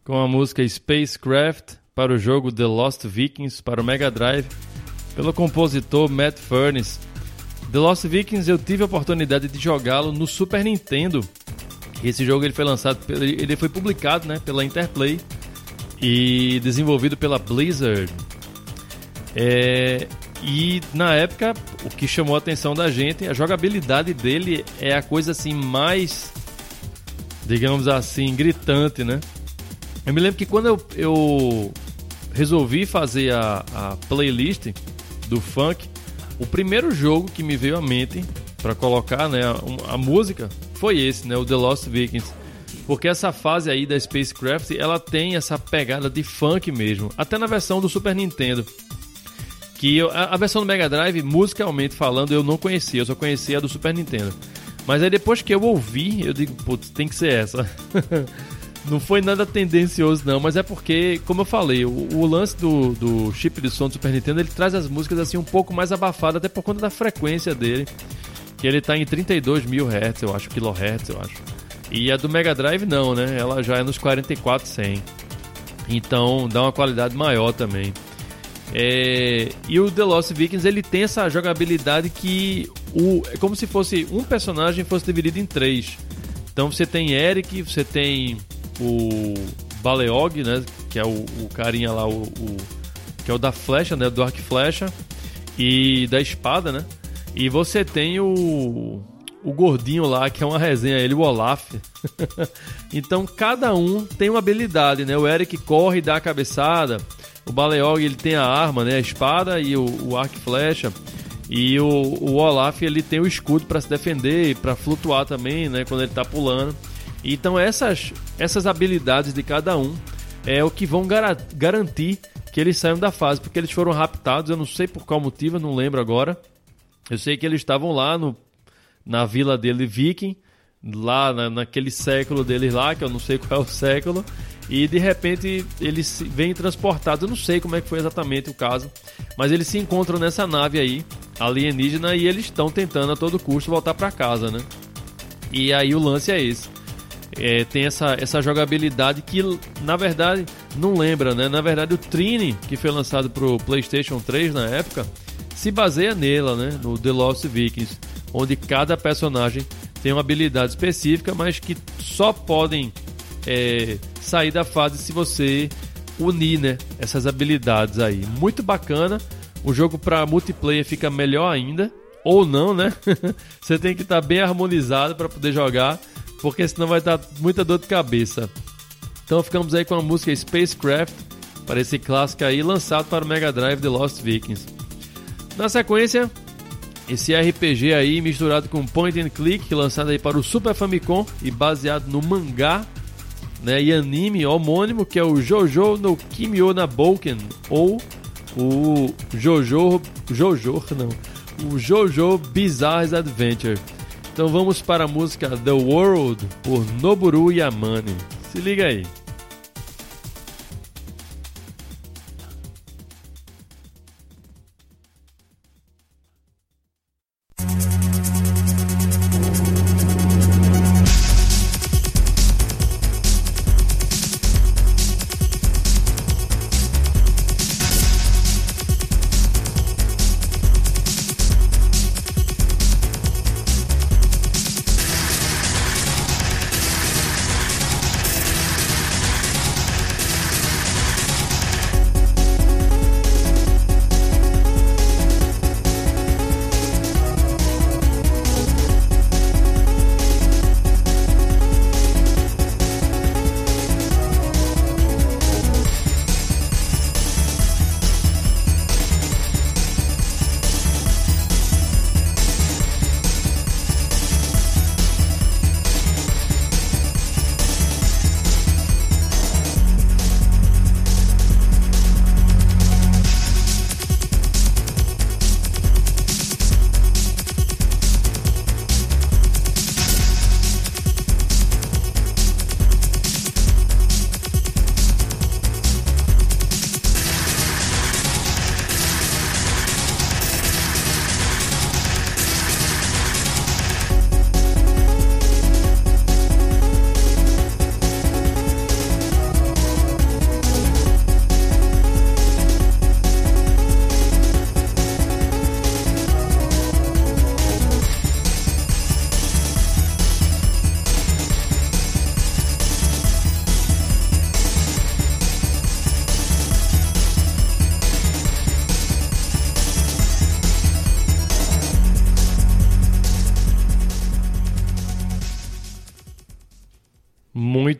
[SPEAKER 2] com a música Spacecraft para o jogo The Lost Vikings para o Mega Drive pelo compositor Matt Furnace. The Lost Vikings eu tive a oportunidade de jogá-lo no Super Nintendo. Esse jogo ele foi lançado, ele foi publicado, né, pela Interplay e desenvolvido pela Blizzard. É, e na época, o que chamou a atenção da gente, a jogabilidade dele é a coisa assim mais digamos assim, gritante, né? Eu me lembro que quando eu, eu resolvi fazer a, a playlist do funk, o primeiro jogo que me veio à mente para colocar né, a, a, música foi esse, né, o The Lost Vikings. Porque essa fase aí da Spacecraft, ela tem essa pegada de funk mesmo, até na versão do Super Nintendo. Que eu, a, a versão do Mega Drive, musicalmente falando, eu não conhecia, eu só conhecia a do Super Nintendo. Mas aí depois que eu ouvi, eu digo, putz, tem que ser essa. [laughs] não foi nada tendencioso não, mas é porque, como eu falei, o, o, lance do, do chip de som do Super Nintendo, ele traz as músicas assim um pouco mais abafadas, até por conta da frequência dele, que ele tá em 32 mil Hz, eu acho, kilohertz, eu acho. E a do Mega Drive não, né? Ela já é nos 4400. Então dá uma qualidade maior também. É, e o The Lost Vikings ele tem essa jogabilidade que o, é como se fosse um personagem fosse dividido em três. Então você tem Eric, você tem o Baleog, né? Que é o, o carinha lá, o, o, que é o da flecha, né? Do arco e flecha e da espada, né? E você tem o o gordinho lá, que é uma resenha, ele, o Olaf. [laughs] então cada um tem uma habilidade, né? O Eric corre e dá a cabeçada. O Baleog ele tem a arma, né? A espada e o, o arco flecha. E o, o Olaf ele tem o escudo para se defender e para flutuar também, né? Quando ele tá pulando. Então essas, essas habilidades de cada um é o que vão gar garantir que eles saiam da fase, porque eles foram raptados, eu não sei por qual motivo, eu não lembro agora. Eu sei que eles estavam lá no, na vila dele viking, lá na, naquele século deles lá, que eu não sei qual é o século, e de repente eles vêm transportados, eu não sei como é que foi exatamente o caso, mas eles se encontram nessa nave aí, alienígena, e eles estão tentando a todo custo voltar para casa, né? E aí o lance é esse é, tem essa, essa jogabilidade que, na verdade, não lembra, né? Na verdade, o Trini, que foi lançado para o PlayStation 3 na época, se baseia nela, né? No The Lost Vikings, onde cada personagem tem uma habilidade específica, mas que só podem é, sair da fase se você unir, né? Essas habilidades aí. Muito bacana. O jogo para multiplayer fica melhor ainda, ou não, né? [laughs] você tem que estar tá bem harmonizado para poder jogar porque senão vai dar muita dor de cabeça. Então ficamos aí com a música Spacecraft, para esse clássico aí, lançado para o Mega Drive The Lost Vikings. Na sequência, esse RPG aí misturado com Point and Click, lançado aí para o Super Famicom e baseado no mangá né, e anime homônimo, que é o Jojo no Kimio na Boken, ou o Jojo, Jojo, não, o Jojo Bizarre Adventure. Então vamos para a música The World por Noburu Yamane. Se liga aí.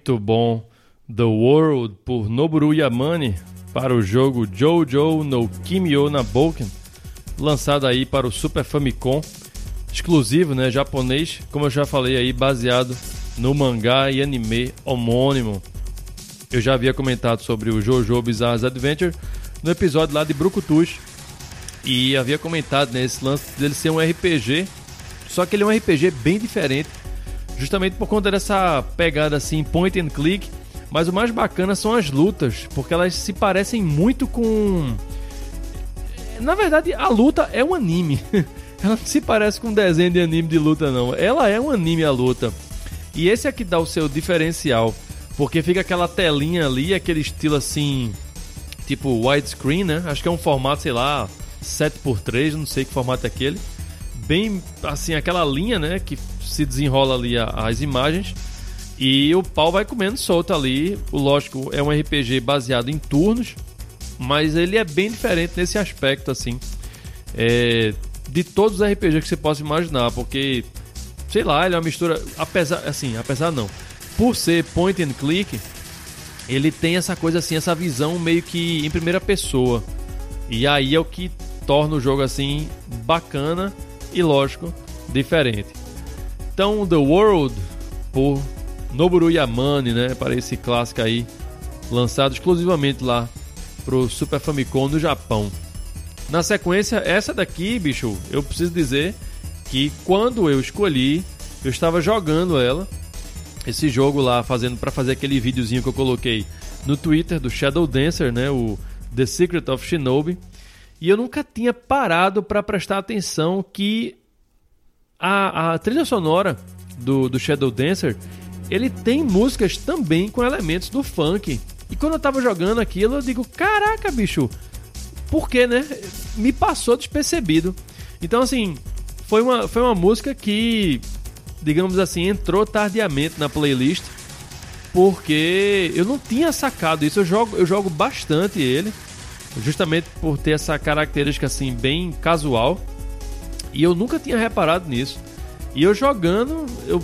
[SPEAKER 2] Muito bom The World por Noburu Yamane para o jogo Jojo no Kimio na Boken, lançado aí para o Super Famicom, exclusivo, né, japonês, como eu já falei aí, baseado no mangá e anime homônimo. Eu já havia comentado sobre o Jojo Bizarre Adventure no episódio lá de Brucutus e havia comentado nesse né, lance dele ser um RPG, só que ele é um RPG bem diferente justamente por conta dessa pegada assim point and click. Mas o mais bacana são as lutas, porque elas se parecem muito com. Na verdade, a luta é um anime. [laughs] Ela não se parece com um desenho de anime de luta, não. Ela é um anime a luta. E esse aqui dá o seu diferencial, porque fica aquela telinha ali, aquele estilo assim, tipo widescreen, né? Acho que é um formato, sei lá, 7x3, não sei que formato é aquele. Bem assim, aquela linha, né? Que se desenrola ali as imagens. E o pau vai comendo solto ali. O lógico é um RPG baseado em turnos, mas ele é bem diferente nesse aspecto assim. É, de todos os RPGs que você possa imaginar, porque sei lá, ele é uma mistura, apesar assim, apesar não. Por ser point and click, ele tem essa coisa assim, essa visão meio que em primeira pessoa. E aí é o que torna o jogo assim bacana e lógico, diferente. Então, The World por Noboru Yamane, né, para esse clássico aí, lançado exclusivamente lá pro Super Famicom no Japão. Na sequência, essa daqui, bicho, eu preciso dizer que quando eu escolhi, eu estava jogando ela, esse jogo lá, fazendo para fazer aquele videozinho que eu coloquei no Twitter do Shadow Dancer, né, o The Secret of Shinobi, e eu nunca tinha parado para prestar atenção que a, a trilha sonora do, do Shadow Dancer ele tem músicas também com elementos do funk. E quando eu tava jogando aquilo, eu digo, caraca, bicho, por que, né? Me passou despercebido. Então, assim, foi uma, foi uma música que, digamos assim, entrou tardiamente na playlist. Porque eu não tinha sacado isso. Eu jogo, eu jogo bastante ele. Justamente por ter essa característica assim, bem casual. E eu nunca tinha reparado nisso. E eu jogando, eu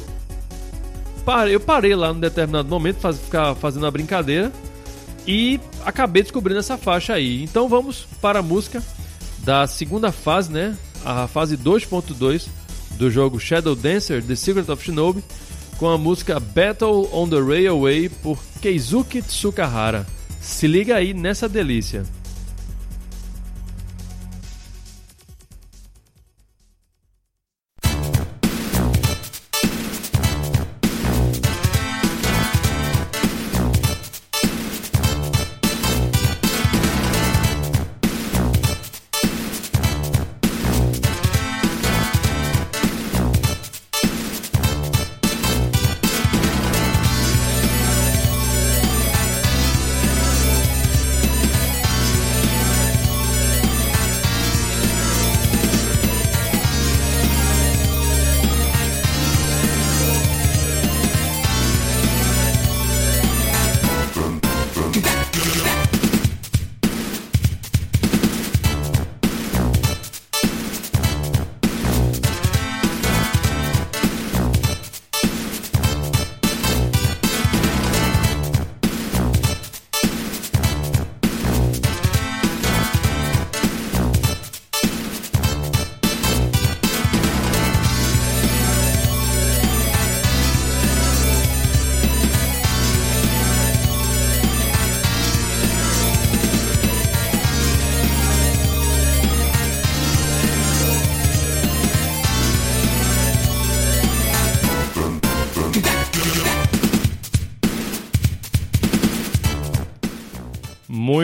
[SPEAKER 2] parei, eu parei lá num determinado momento, faz, ficar fazendo a brincadeira e acabei descobrindo essa faixa aí. Então vamos para a música da segunda fase, né? A fase 2.2 do jogo Shadow Dancer The Secret of Shinobi com a música Battle on the Railway por Keizuki Tsukahara. Se liga aí nessa delícia.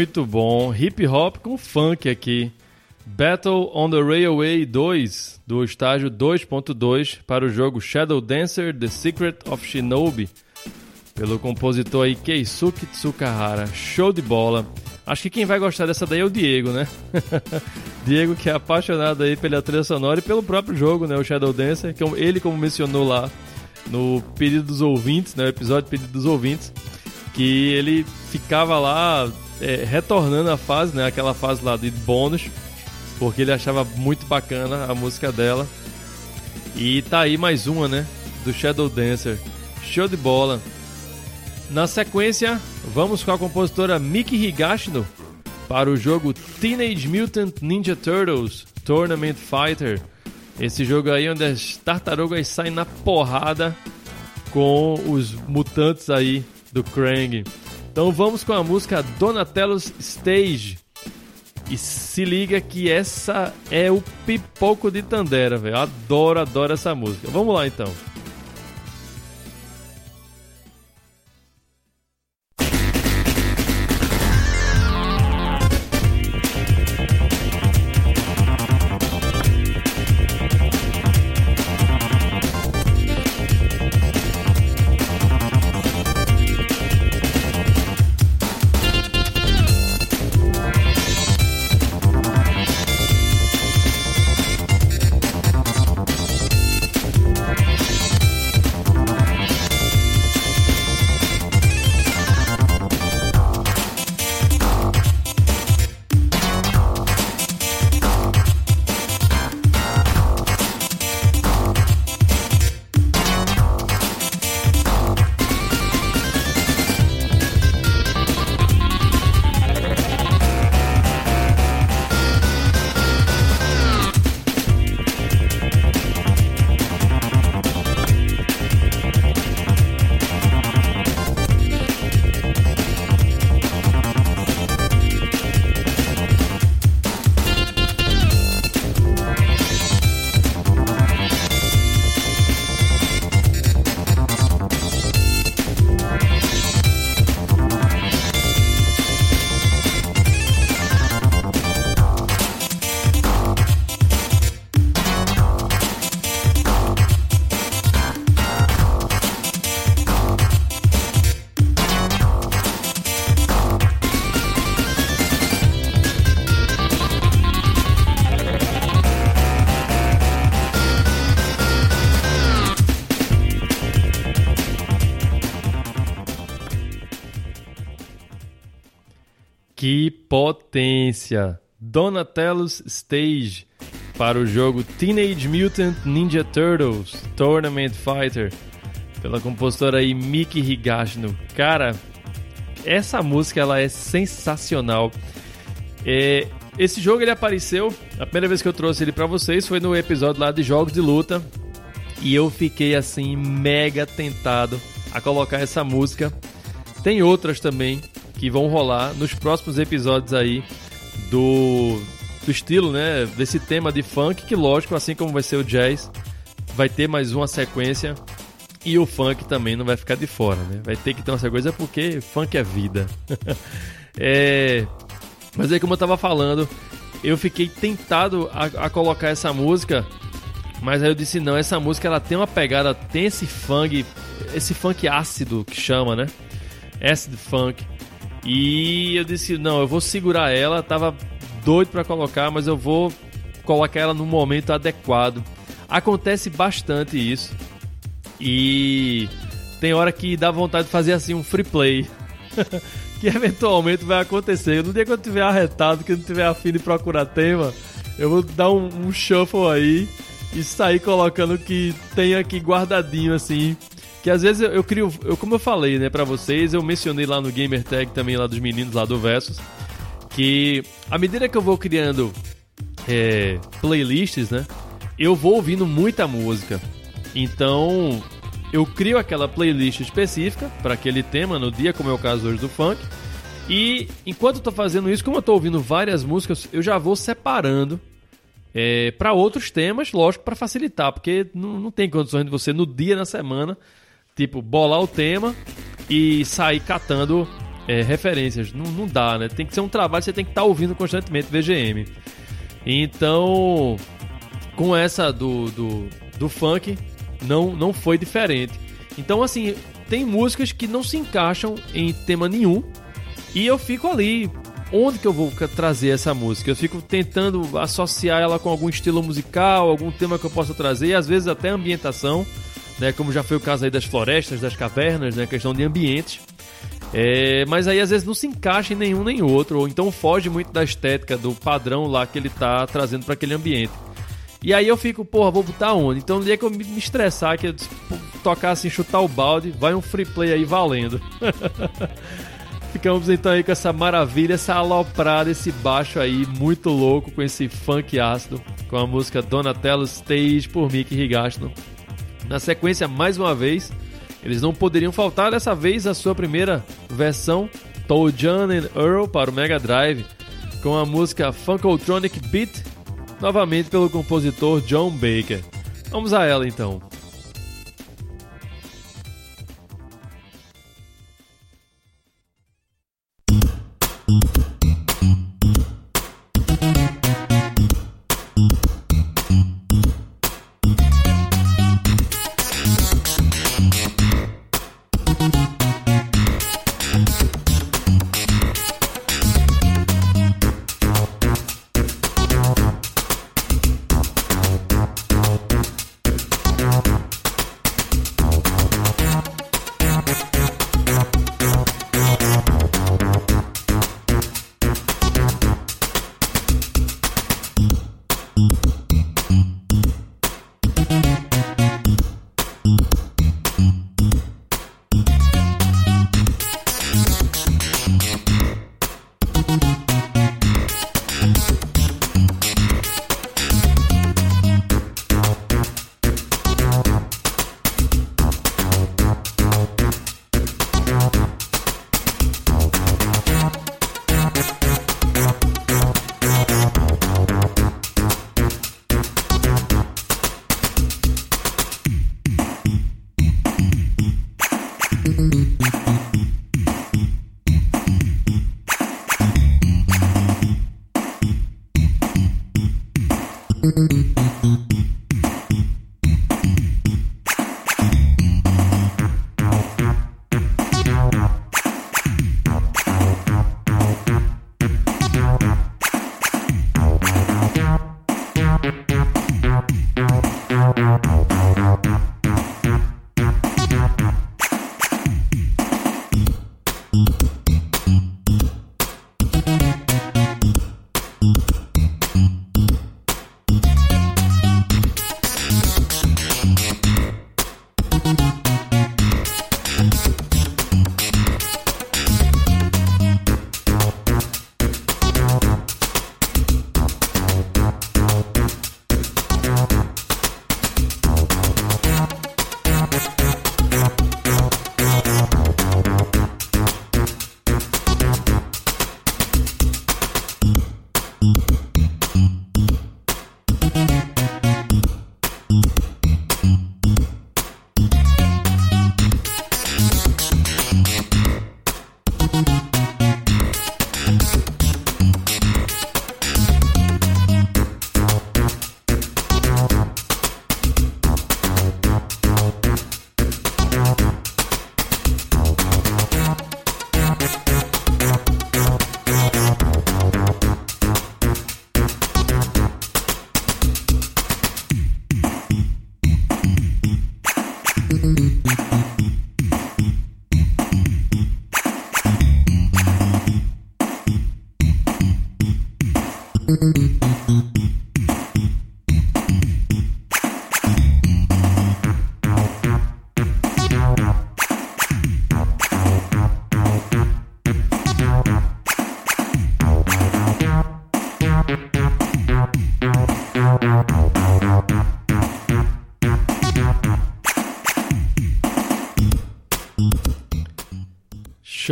[SPEAKER 2] Muito bom. Hip hop com funk aqui. Battle on the Railway 2, do estágio 2.2, para o jogo Shadow Dancer The Secret of Shinobi, pelo compositor aí Keisuke Tsukahara. Show de bola. Acho que quem vai gostar dessa daí é o Diego, né? [laughs] Diego que é apaixonado aí pela trilha sonora e pelo próprio jogo, né? O Shadow Dancer, que ele como mencionou lá no pedido dos ouvintes, né? O episódio pedido dos ouvintes, que ele ficava lá é, retornando a fase, né? Aquela fase lá de bônus, porque ele achava muito bacana a música dela. E tá aí mais uma, né? Do Shadow Dancer. Show de bola. Na sequência, vamos com a compositora Miki Higashino para o jogo Teenage Mutant Ninja Turtles Tournament Fighter. Esse jogo aí onde as tartarugas saem na porrada com os mutantes aí do Krang. Então vamos com a música Donatello's Stage. E se liga que essa é o pipoco de Tandera, velho. Adoro, adoro essa música. Vamos lá então. Potência! Donatello's Stage para o jogo Teenage Mutant Ninja Turtles Tournament Fighter pela compositora aí Miki Higashino. Cara, essa música ela é sensacional. É, esse jogo ele apareceu, a primeira vez que eu trouxe ele para vocês foi no episódio lá de jogos de luta e eu fiquei assim mega tentado a colocar essa música. Tem outras também que vão rolar nos próximos episódios aí do, do estilo, né? Desse tema de funk, que lógico, assim como vai ser o jazz, vai ter mais uma sequência e o funk também não vai ficar de fora, né? Vai ter que ter uma coisa porque funk é vida. [laughs] é... Mas aí, como eu tava falando, eu fiquei tentado a, a, colocar essa música, mas aí eu disse não, essa música ela tem uma pegada, tem esse funk, esse funk ácido que chama, né? Acid funk. E eu disse não, eu vou segurar ela, tava doido para colocar, mas eu vou colocar ela no momento adequado. Acontece bastante isso. E tem hora que dá vontade de fazer assim um free play. [laughs] que eventualmente vai acontecer. No dia que eu tiver arretado, que eu não tiver afim de procurar tema, eu vou dar um, um shuffle aí e sair colocando o que tem aqui guardadinho assim. Que às vezes eu, eu crio, eu, como eu falei, né, pra vocês, eu mencionei lá no Gamer Tag também, lá dos meninos lá do Versus, que à medida que eu vou criando é, playlists, né, eu vou ouvindo muita música. Então, eu crio aquela playlist específica para aquele tema no dia, como é o caso hoje do funk. E enquanto eu tô fazendo isso, como eu tô ouvindo várias músicas, eu já vou separando é, para outros temas, lógico, para facilitar, porque não, não tem condições de você no dia, na semana, tipo, bolar o tema e sair catando é, referências. Não, não dá, né? Tem que ser um trabalho, você tem que estar tá ouvindo constantemente VGM. Então, com essa do, do, do funk, não, não foi diferente. Então, assim, tem músicas que não se encaixam em tema nenhum e eu fico ali. Onde que eu vou trazer essa música? Eu fico tentando associar ela com algum estilo musical, algum tema que eu possa trazer, às vezes até ambientação, né? Como já foi o caso aí das florestas, das cavernas, né? Questão de ambientes. É, mas aí às vezes não se encaixa em nenhum nem outro, ou então foge muito da estética, do padrão lá que ele está trazendo para aquele ambiente. E aí eu fico, porra, vou botar onde? Então no dia que eu me estressar, que eu tocar assim, chutar o balde, vai um free play aí valendo. [laughs] Ficamos então aí com essa maravilha, essa aloprada, esse baixo aí muito louco com esse funk ácido, com a música Donatello Stage por Mickey Higashino. Na sequência, mais uma vez, eles não poderiam faltar dessa vez a sua primeira versão, Toujan and Earl para o Mega Drive, com a música Funkotronic Beat novamente pelo compositor John Baker. Vamos a ela então.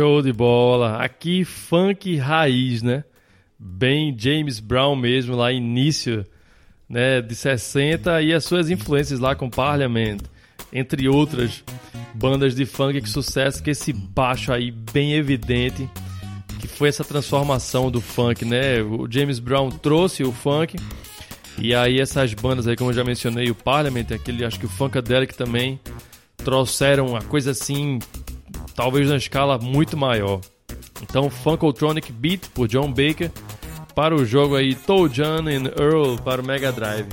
[SPEAKER 2] Show de bola. Aqui funk raiz, né? Bem James Brown mesmo, lá início né, de 60 e as suas influências lá com Parliament, entre outras bandas de funk que sucesso, que esse baixo aí bem evidente, que foi essa transformação do funk, né? O James Brown trouxe o funk e aí essas bandas aí, como eu já mencionei, o Parliament, aquele, acho que o Funkadelic também trouxeram uma coisa assim, talvez na escala muito maior. Então, Funkotronic Beat por John Baker para o jogo aí Toe John and Earl para o Mega Drive.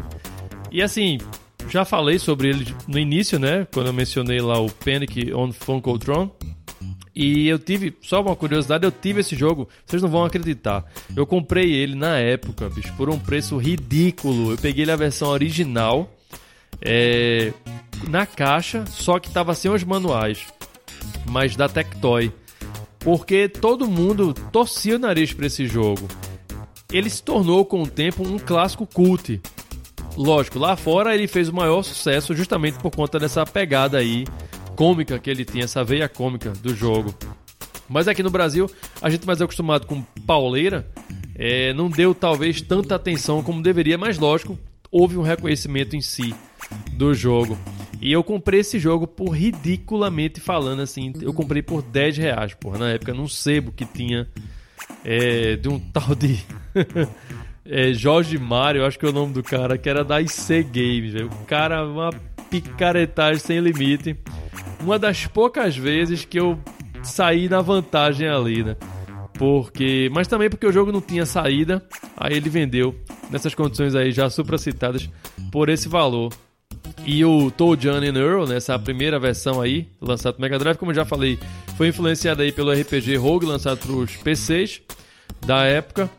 [SPEAKER 2] E assim, já falei sobre ele no início, né? Quando eu mencionei lá o Panic on Funkotron. E eu tive, só uma curiosidade, eu tive esse jogo, vocês não vão acreditar. Eu comprei ele na época, bicho, por um preço ridículo. Eu peguei ele a versão original, é, na caixa, só que tava sem os manuais, mas da Tectoy. Porque todo mundo torcia o nariz para esse jogo. Ele se tornou com o tempo um clássico cult. Lógico, lá fora ele fez o maior sucesso justamente por conta dessa pegada aí cômica que ele tinha, essa veia cômica do jogo. Mas aqui no Brasil, a gente mais acostumado com pauleira, é, não deu talvez tanta atenção como deveria, mas lógico, houve um reconhecimento em si do jogo. E eu comprei esse jogo por ridiculamente falando assim, eu comprei por 10 reais, porra, na época num sebo que tinha é, de um [laughs] tal de é, Jorge Mário, acho que é o nome do cara, que era da IC Games, véio. o cara, uma picaretagem sem limite uma das poucas vezes que eu saí na vantagem ali, né? Porque, mas também porque o jogo não tinha saída, aí ele vendeu nessas condições aí já supracitadas por esse valor. E o Toe John and Earl, né, primeira versão aí, lançado no Mega Drive, como eu já falei, foi influenciado aí pelo RPG Rogue, lançado para os PCs da época,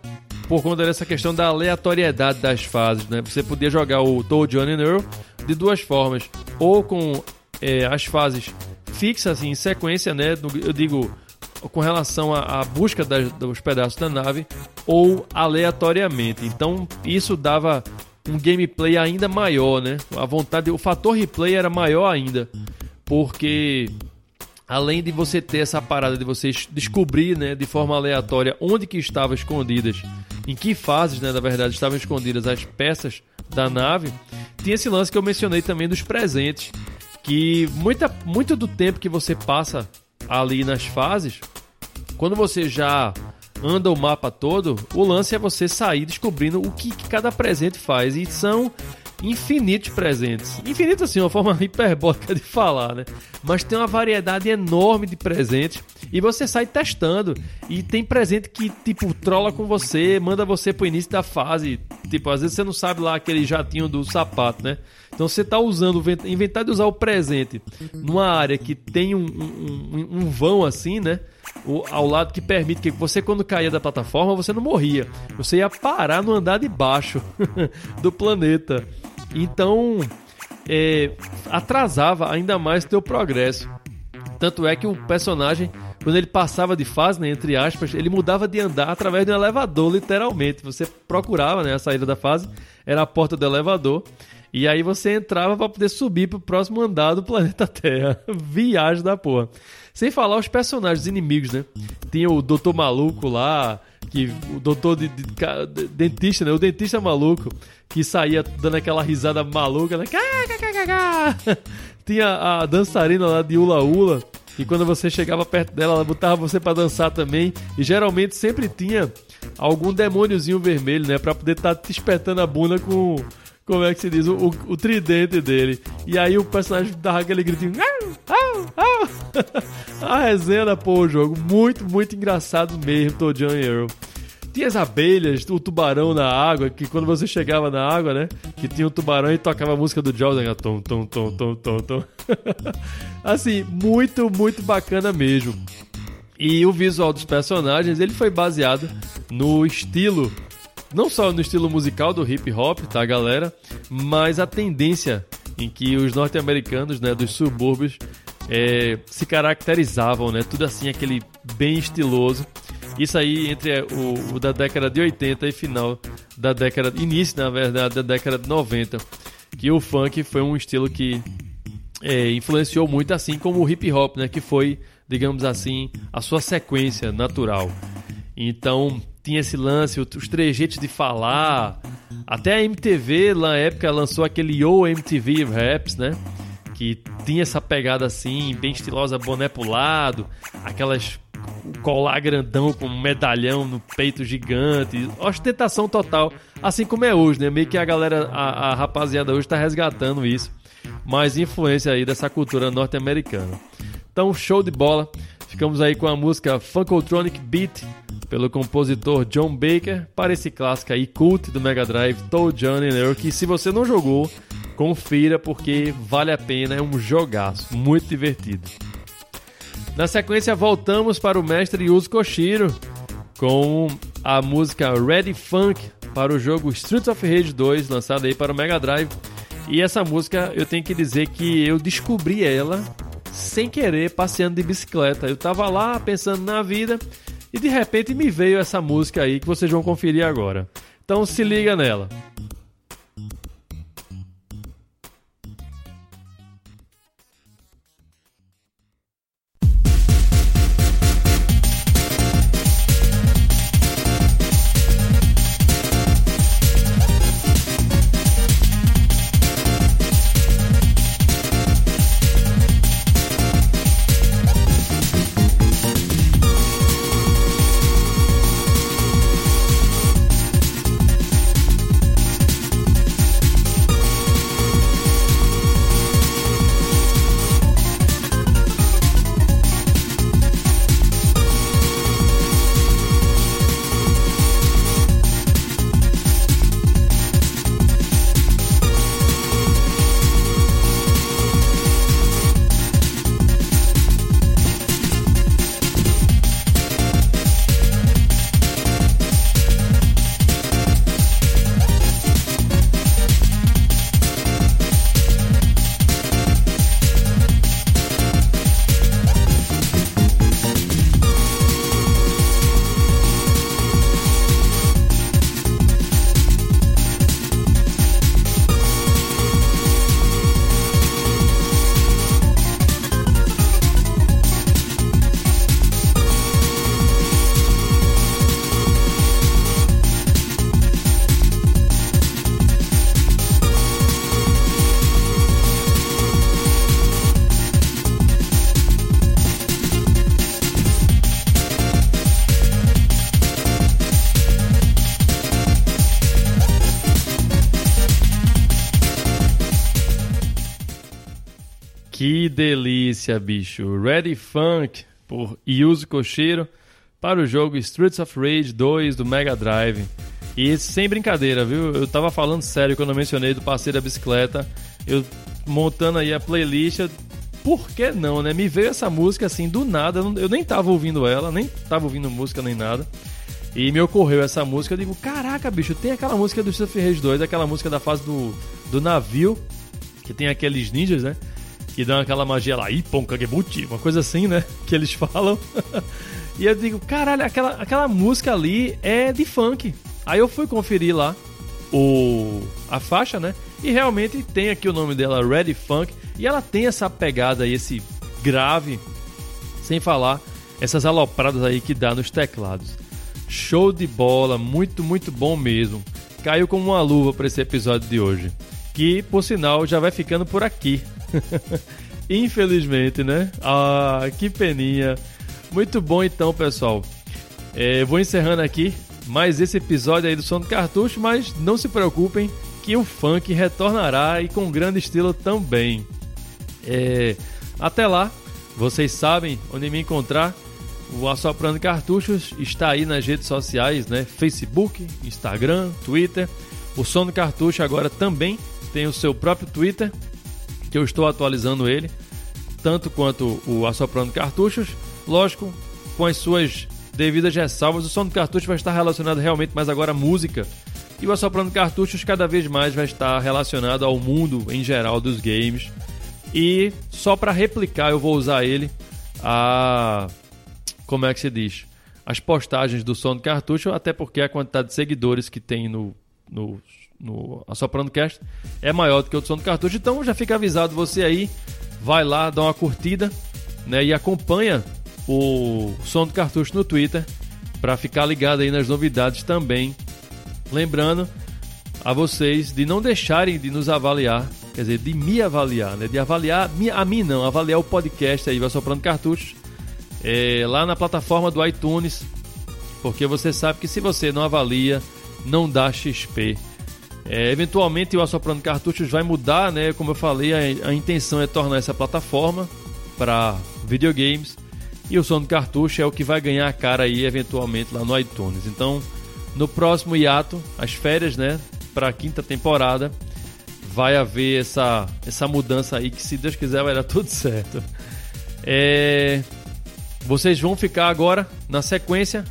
[SPEAKER 2] por conta dessa questão da aleatoriedade das fases, né? Você podia jogar o Toe John and Earl de duas formas, ou com é, as fases fixas assim, em sequência, né? Eu digo com relação à, busca das, dos pedaços da nave ou aleatoriamente. Então isso dava um gameplay ainda maior, né? A vontade, o fator replay era maior ainda, porque além de você ter essa parada de você descobrir, né, de forma aleatória onde que estavam escondidas, em que fases, né, na verdade, estavam escondidas as peças da nave, tinha esse lance que eu mencionei também dos presentes que muita, muito do tempo que você passa ali nas fases, quando você já anda o mapa todo, o lance é você sair descobrindo o que, que cada presente faz. E são infinitos presentes. Infinito assim, uma forma [laughs] hiperbólica de falar, né? Mas tem uma variedade enorme de presentes e você sai testando. E tem presente que, tipo, trola com você, manda você pro início da fase. Tipo, às vezes você não sabe lá aquele jatinho do sapato, né? Então você tá usando, inventar de usar o presente numa área que tem um, um, um vão assim, né? O, ao lado que permite que você, quando caía da plataforma, você não morria. Você ia parar no andar de baixo [laughs] do planeta. Então, é, atrasava ainda mais teu progresso. Tanto é que o personagem, quando ele passava de fase, né, entre aspas, ele mudava de andar através de um elevador, literalmente. Você procurava né, a saída da fase, era a porta do elevador. E aí você entrava para poder subir pro próximo andar do planeta [laughs] Terra. Viagem da porra. Sem falar os personagens inimigos, né? Tinha o Doutor Maluco lá, que o doutor de, de, de, dentista, né? O dentista maluco que saía dando aquela risada maluca, né? [laughs] Tinha a dançarina lá de Ula Ula, e quando você chegava perto dela, ela botava você para dançar também, e geralmente sempre tinha algum demôniozinho vermelho, né, para poder estar tá te espetando a bunda com como é que se diz, o, o, o, tridente dele. E aí o personagem dava aquele gritinho. [laughs] a resenha porra, o jogo. Muito, muito engraçado mesmo, e Earl. Tinha as abelhas, o tubarão na água, que quando você chegava na água, né? Que tinha um tubarão e tocava a música do Jaws, né? Tom, tom, tom, tom, tom, tom. [laughs] assim, muito, muito bacana mesmo. E o visual dos personagens, ele foi baseado no estilo não só no estilo musical do hip hop, tá, galera? Mas a tendência em que os norte-americanos, né, dos subúrbios, é, se caracterizavam, né? Tudo assim, aquele bem estiloso. Isso aí entre o, o, da década de 80 e final da década, início na verdade da década de 90, que o funk foi um estilo que é, influenciou muito, assim como o hip hop, né? Que foi, digamos assim, a sua sequência natural. Então tinha esse lance, os trejeitos de falar. Até a MTV, na época, lançou aquele Yo MTV Raps, né? Que tinha essa pegada assim, bem estilosa, boné pro lado, aquelas colar grandão com um medalhão no peito gigante, ostentação total, assim como é hoje, né? Meio que a galera, a, a rapaziada hoje tá resgatando isso, mais influência aí dessa cultura norte-americana. Então, show de bola. Ficamos aí com a música Funkotronic Beat pelo compositor John Baker para esse clássico aí cult do Mega Drive Toe Johnny Earl, que se você não jogou, confira porque vale a pena, é um jogaço, muito divertido. Na sequência voltamos para o mestre Yuzo Koshiro com a música Ready Funk para o jogo Streets of Rage 2, lançado aí para o Mega Drive. E essa música eu tenho que dizer que eu descobri ela sem querer passeando de bicicleta. Eu tava lá pensando na vida e de repente me veio essa música aí que vocês vão conferir agora. Então se liga nela. Delícia, bicho. Ready Funk por Yuzo Koshiro para o jogo Streets of Rage 2 do Mega Drive. E sem brincadeira, viu? Eu tava falando sério quando eu mencionei do passeio da bicicleta. Eu montando aí a playlist, por que não, né? Me veio essa música assim do nada, eu nem tava ouvindo ela, nem tava ouvindo música nem nada. E me ocorreu essa música, eu digo, caraca, bicho, tem aquela música do Streets of Rage 2, aquela música da fase do, do navio, que tem aqueles ninjas, né? Que dão aquela magia lá, Ippon Kagebuchi, uma coisa assim, né? Que eles [laughs] falam. e eu digo, caralho, aquela, aquela música ali é de funk. Aí eu fui conferir lá o a faixa, né? E realmente tem aqui o nome dela, Ready Funk, e ela tem essa pegada aí, esse grave, sem falar essas alopradas aí que dá nos teclados. Show de bola, muito, muito bom mesmo. Caiu como uma luva para esse episódio de hoje. Que, por sinal, já vai ficando por aqui. [laughs] Infelizmente, né? Ah, que peninha. Muito bom então, pessoal. É, vou encerrando aqui mais esse episódio aí do Som do Cartucho, mas não se preocupem que o funk retornará e com grande estilo também. É, até lá, vocês sabem onde me encontrar. O Assoprando Cartuchos está aí nas redes sociais, né? Facebook, Instagram, Twitter. O Som do Cartucho agora também tem o seu próprio Twitter, que eu estou atualizando ele, tanto quanto o Assoprando Cartuchos, lógico, com as suas devidas ressalvas. O som do cartucho vai estar relacionado realmente mais agora à música. E o Assoprando Cartuchos cada vez mais vai estar relacionado ao mundo em geral dos games. E só para replicar, eu vou usar ele a. Como é que se diz? As postagens do som do cartucho, até porque a quantidade de seguidores que tem no, no no Assoprando Cast é maior do que o do som do cartucho. Então já fica avisado você aí. vai lá, dá uma curtida né, e acompanha o som do cartucho no Twitter para ficar ligado aí nas novidades também. Lembrando a vocês de não deixarem de nos avaliar, quer dizer, de me avaliar, né? De avaliar a mim não, avaliar o podcast aí, vai soprando cartuchos é, lá na plataforma do iTunes, porque você sabe que se você não avalia, não dá XP. É, eventualmente o Assoprando Cartuchos vai mudar, né? Como eu falei, a, a intenção é tornar essa plataforma para videogames e o som do cartucho é o que vai ganhar a cara aí eventualmente lá no iTunes. Então, no próximo hiato, as férias, né, para a quinta temporada, vai haver essa, essa mudança aí que se Deus quiser vai dar [laughs] tudo certo. É, vocês vão ficar agora na sequência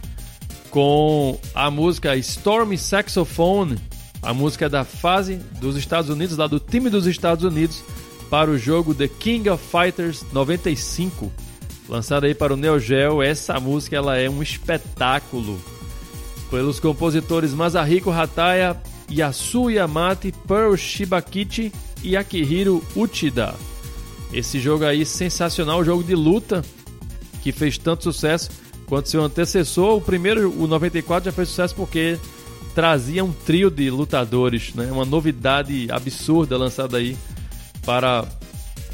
[SPEAKER 2] com a música Storm Saxophone, a música da fase dos Estados Unidos, lá do time dos Estados Unidos, para o jogo The King of Fighters 95 lançada aí para o Neo Geo. Essa música ela é um espetáculo. Pelos compositores Masahiko Hataya, Yasu Yamate, Pearl Shibakichi e Akihiro Uchida. Esse jogo aí sensacional, jogo de luta que fez tanto sucesso quanto seu antecessor. O primeiro, o 94, já fez sucesso porque trazia um trio de lutadores, né? uma novidade absurda lançada aí para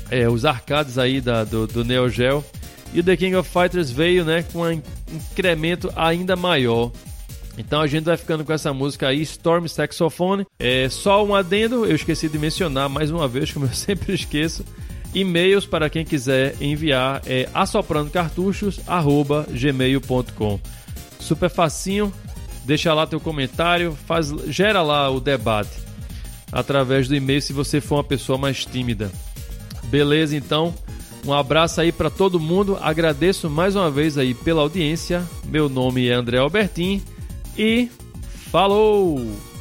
[SPEAKER 2] é, os arcades aí da, do, do Neo Geo. E o The King of Fighters veio né, com um incremento ainda maior. Então a gente vai ficando com essa música aí, Storm Saxophone. É só um adendo, eu esqueci de mencionar mais uma vez, como eu [laughs] sempre esqueço. E-mails para quem quiser enviar é assoprandocartuchos@gmail.com. Super facinho. Deixa lá teu comentário, faz, gera lá o debate através do e-mail se você for uma pessoa mais tímida. Beleza, então. Um abraço aí para todo mundo. Agradeço mais uma vez aí pela audiência. Meu nome é André Albertin e falou!